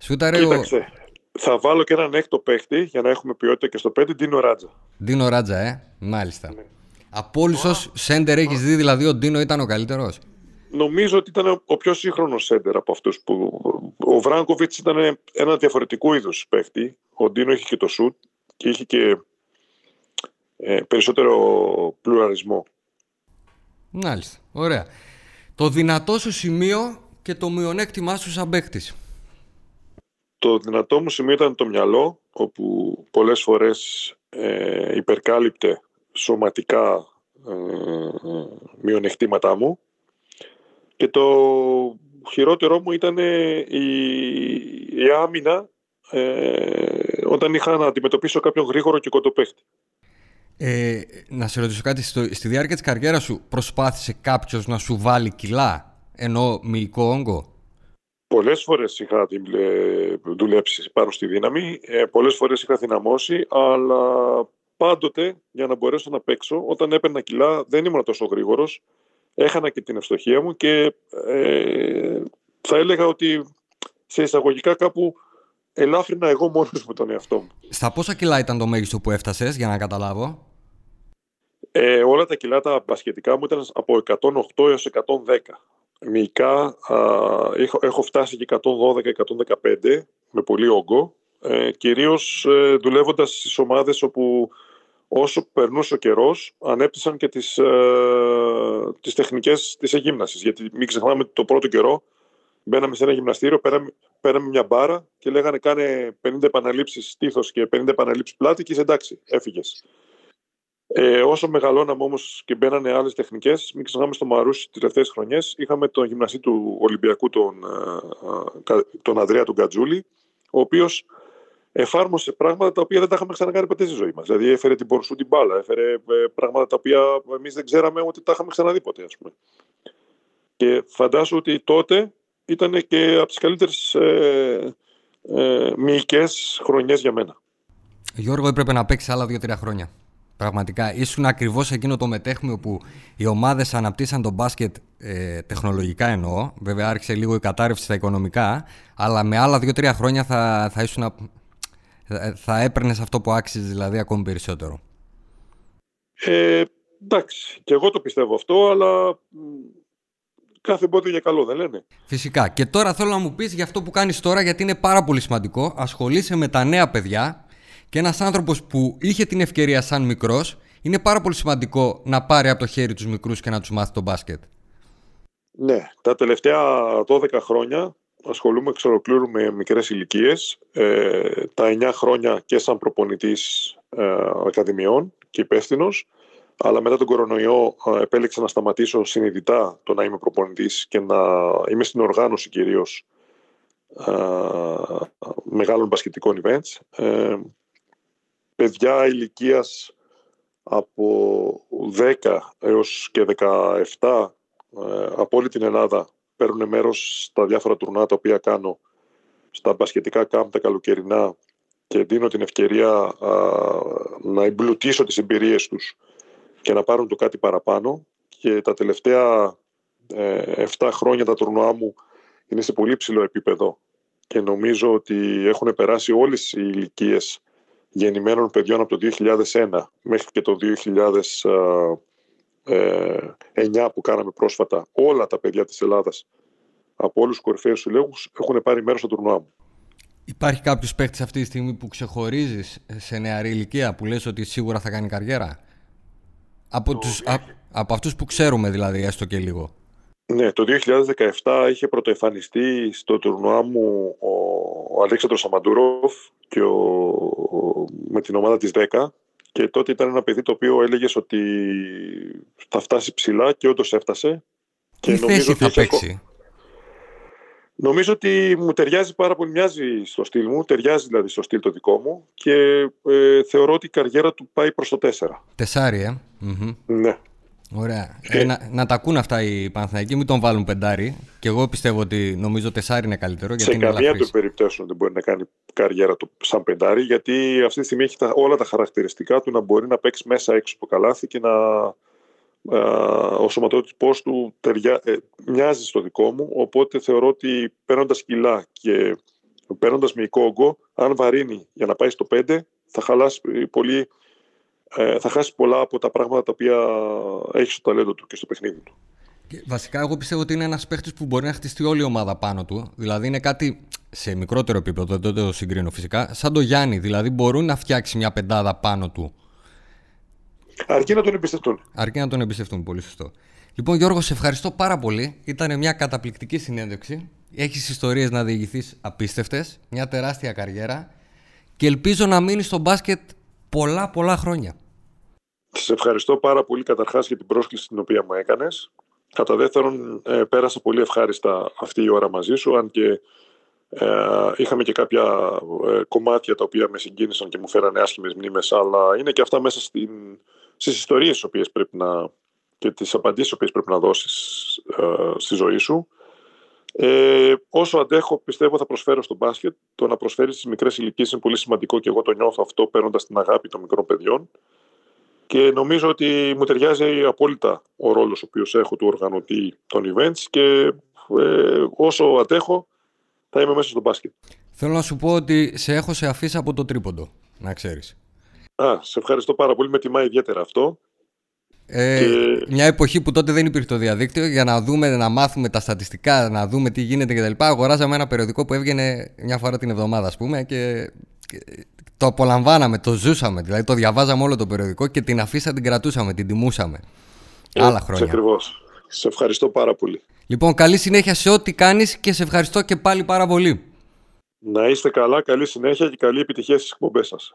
Σούταρε. Κοίταξε. Θα βάλω και έναν έκτο παίχτη για να έχουμε ποιότητα και στο 5, Ντίνο Ράτζα. Ντίνο Ράτζα, ε. Μάλιστα. Ναι. Από όλους όσους σέντερ έχεις δει, δηλαδή ο Ντίνο ήταν ο καλύτερος; Νομίζω ότι ήταν ο πιο σύγχρονος σέντερ από αυτούς που. Ο Βράγκοβιτς ήταν ένα διαφορετικού είδου παίχτη. Ο Ντίνο είχε και το σουτ και είχε και ε, περισσότερο πλουραλισμό. Μάλιστα. Ωραία. Το δυνατό σου σημείο και το μειονέκτημά σου σαν παίχτη. Το δυνατό μου σημείο ήταν το μυαλό, όπου πολλές φορές ε, υπερκάλυπτε σωματικά ε, μειονεκτήματά μου. Και το χειρότερό μου ήταν η, η άμυνα ε, όταν είχα να αντιμετωπίσω κάποιον γρήγορο και κοντοπέχτη. Ε, να σε ρωτήσω κάτι, στο, στη διάρκεια της καριέρας σου προσπάθησε κάποιος να σου βάλει κιλά, ενώ μυϊκό όγκο; Πολλές φορές είχα δουλέψει πάνω στη δύναμη, ε, πολλές φορές είχα δυναμώσει, αλλά πάντοτε για να μπορέσω να παίξω, όταν έπαιρνα κιλά δεν ήμουν τόσο γρήγορος, έχανα και την ευστοχία μου και ε, θα έλεγα ότι σε εισαγωγικά κάπου ελάφρυνα εγώ μόνος με τον εαυτό μου. Στα πόσα κιλά ήταν το μέγιστο που έφτασες, για να καταλάβω; Ε, όλα τα κιλά τα μπασχετικά μου ήταν από 108 έως 110. Μυϊκά έχω, έχω φτάσει και 112-115 με πολύ όγκο. Ε, κυρίως ε, δουλεύοντας στις ομάδες όπου όσο περνούσε ο καιρός ανέπτυσαν και τις, ε, τις τεχνικές της εγύμνασης. Γιατί μην ξεχνάμε ότι το πρώτο καιρό μπαίναμε σε ένα γυμναστήριο, πέραμε, πέραμε μια μπάρα και λέγανε κάνε 50 επαναλήψεις στήθος και 50 επαναλήψεις πλάτη και είσαι εντάξει, έφυγες. Ε, όσο μεγαλώναμε όμως και μπαίνανε άλλες τεχνικές, μην ξεχνάμε στο Μαρούσι τις τελευταίες χρονιές, είχαμε τον γυμναστή του Ολυμπιακού, τον, ε, ε, τον Ανδρέα τον Κατζούλη, ο οποίος εφάρμοσε πράγματα τα οποία δεν τα είχαμε ξανακάνει ποτέ στη ζωή μας. Δηλαδή, έφερε την πορσού την μπάλα, έφερε ε, πράγματα τα οποία εμείς δεν ξέραμε ότι τα είχαμε ξαναδεί ποτέ, ας πούμε. Και φαντάζομαι ότι τότε ήταν και από τις καλύτερες ε, ε, μυϊκές χρονιές για μένα. Γιώργο, έπρεπε να παίξεις άλλα δύο-τρία χρόνια. Πραγματικά ήσουν ακριβώς εκείνο το μετέχμιο που οι ομάδες αναπτύσσαν τον μπάσκετ ε, τεχνολογικά εννοώ. Βέβαια, άρχισε λίγο η κατάρρευση στα οικονομικά, αλλά με άλλα δύο-τρία χρόνια θα, θα, ήσουν, θα έπαιρνες αυτό που άξιζες δηλαδή ακόμη περισσότερο. Ε, εντάξει, και εγώ το πιστεύω αυτό, αλλά κάθε εμπόδιο για καλό, δεν λένε. Φυσικά. Και τώρα θέλω να μου πεις για αυτό που κάνεις τώρα, γιατί είναι πάρα πολύ σημαντικό. Ασχολείσαι με τα νέα παιδιά και ένας άνθρωπος που είχε την ευκαιρία σαν μικρός, είναι πάρα πολύ σημαντικό να πάρει από το χέρι τους μικρούς και να τους μάθει το μπάσκετ. Ναι, τα τελευταία 12 χρόνια ασχολούμαι εξ ολοκλήρου με μικρές ηλικίες. Ε, τα 9 χρόνια και σαν προπονητής ε, ακαδημιών και υπεύθυνος. Αλλά μετά τον κορονοϊό ε, επέλεξα να σταματήσω συνειδητά το να είμαι προπονητής και να είμαι στην οργάνωση κυρίως ε, μεγάλων μπασκετικών events. Ε, παιδιά ηλικίας από 10 έως και 17 ε, από όλη την Ελλάδα παίρνουν μέρος στα διάφορα τουρνά τα οποία κάνω στα μπασκετικά κάμπ τα καλοκαιρινά και δίνω την ευκαιρία να εμπλουτίσω τις εμπειρίες τους και να πάρουν το κάτι παραπάνω. Και τα τελευταία 7 ε, χρόνια τα τουρνουά μου είναι σε πολύ ψηλό επίπεδο και νομίζω ότι έχουν περάσει όλες οι ηλικίες γεννημένων παιδιών από το 2001 μέχρι και το 2009 που κάναμε πρόσφατα όλα τα παιδιά της Ελλάδας από όλους τους κορυφαίους συλλέγους έχουν πάρει μέρος στο τουρνουά μου. Υπάρχει κάποιος παίκτης αυτή τη στιγμή που ξεχωρίζεις σε νεαρή ηλικία που λες ότι σίγουρα θα κάνει καριέρα; Από, τους, από αυτούς που ξέρουμε δηλαδή έστω και λίγο. Ναι, το 2017 είχε πρωτοεφανιστεί στο τουρνουά μου ο, ο Αλέξανδρος Σαμαντούροφ και ο, με την ομάδα της 10 και τότε ήταν ένα παιδί το οποίο έλεγες ότι θα φτάσει ψηλά και όντως έφτασε. Τι και θέση θα παίξει; Νομίζω ότι μου ταιριάζει πάρα πολύ, μοιάζει στο στυλ μου, ταιριάζει δηλαδή στο στυλ το δικό μου και ε, θεωρώ ότι η καριέρα του πάει προς το 4. Τεσάρι, ε. Ναι. Ωραία. Ε, να, να τα ακούν αυτά οι Παναθηναϊκοί, μην τον βάλουν πεντάρι. Και εγώ πιστεύω ότι νομίζω τεσάρι είναι καλύτερο. Γιατί σε καμία των περιπτώσεων δεν μπορεί να κάνει καριέρα του σαν πεντάρι, γιατί αυτή τη στιγμή έχει τα, όλα τα χαρακτηριστικά του να μπορεί να παίξει μέσα έξω από καλάθι και να. Ε, ο σωματότυπο του τεριά, ε, μοιάζει στο δικό μου. Οπότε θεωρώ ότι παίρνοντας κιλά και παίρνοντας μυϊκό όγκο, αν βαρύνει για να πάει στο 5, θα χαλάσει πολύ ε, θα χάσει πολλά από τα πράγματα τα οποία έχει στο ταλέντο του και στο παιχνίδι του. Και βασικά, εγώ πιστεύω ότι είναι ένας παίχτη που μπορεί να χτιστεί όλη η ομάδα πάνω του. Δηλαδή, είναι κάτι σε μικρότερο επίπεδο, δεν το συγκρίνω φυσικά, σαν το Γιάννη. Δηλαδή, μπορούν να φτιάξει μια πεντάδα πάνω του. Αρκεί να τον εμπιστευτούν. Αρκεί να τον εμπιστευτούν, πολύ σωστό. Λοιπόν, Γιώργο, σε ευχαριστώ πάρα πολύ. Ήταν μια καταπληκτική συνέντευξη. Έχεις ιστορίες να διηγηθείς απίστευτες. Μια τεράστια καριέρα. Και ελπίζω να μείνεις στο μπάσκετ πολλά πολλά χρόνια. Σε ευχαριστώ πάρα πολύ καταρχάς για την πρόσκληση την οποία μου έκανες. Κατά δεύτερον, ε, πέρασα πολύ ευχάριστα αυτή η ώρα μαζί σου, αν και ε, είχαμε και κάποια ε, κομμάτια τα οποία με συγκίνησαν και μου φέρανε άσχημες μνήμες, αλλά είναι και αυτά μέσα στην, στις ιστορίες τις οποίες πρέπει να, και τις απαντήσεις οποίες πρέπει να δώσεις ε, στη ζωή σου. Ε, όσο αντέχω, πιστεύω θα προσφέρω στο μπάσκετ. Το να προσφέρεις στις μικρές ηλικίες είναι πολύ σημαντικό και εγώ το νιώθω αυτό παίρνοντας την αγάπη των μικρών παιδιών. Και νομίζω ότι μου ταιριάζει απόλυτα ο ρόλος ο οποίος έχω του οργανωτή των events και ε, όσο αντέχω θα είμαι μέσα στο μπάσκετ. Θέλω να σου πω ότι σε έχω σε αφήσει από το τρίποντο, να ξέρεις. Α, σε ευχαριστώ πάρα πολύ, με τιμά ιδιαίτερα αυτό. Ε, Μια εποχή που τότε δεν υπήρχε το διαδίκτυο για να δούμε, να μάθουμε τα στατιστικά, να δούμε τι γίνεται κτλ. Αγοράζαμε ένα περιοδικό που έβγαινε μια φορά την εβδομάδα, ας πούμε, και το απολαμβάναμε, το ζούσαμε. Δηλαδή το διαβάζαμε όλο το περιοδικό και την αφήσα την κρατούσαμε, την τιμούσαμε. Ε, Άλλα χρόνια. Ακριβώς. Σε ευχαριστώ πάρα πολύ. Λοιπόν, καλή συνέχεια σε ό,τι κάνεις και σε ευχαριστώ και πάλι πάρα πολύ. Να είστε καλά, καλή συνέχεια και καλή επιτυχία στις εκπομπές σας.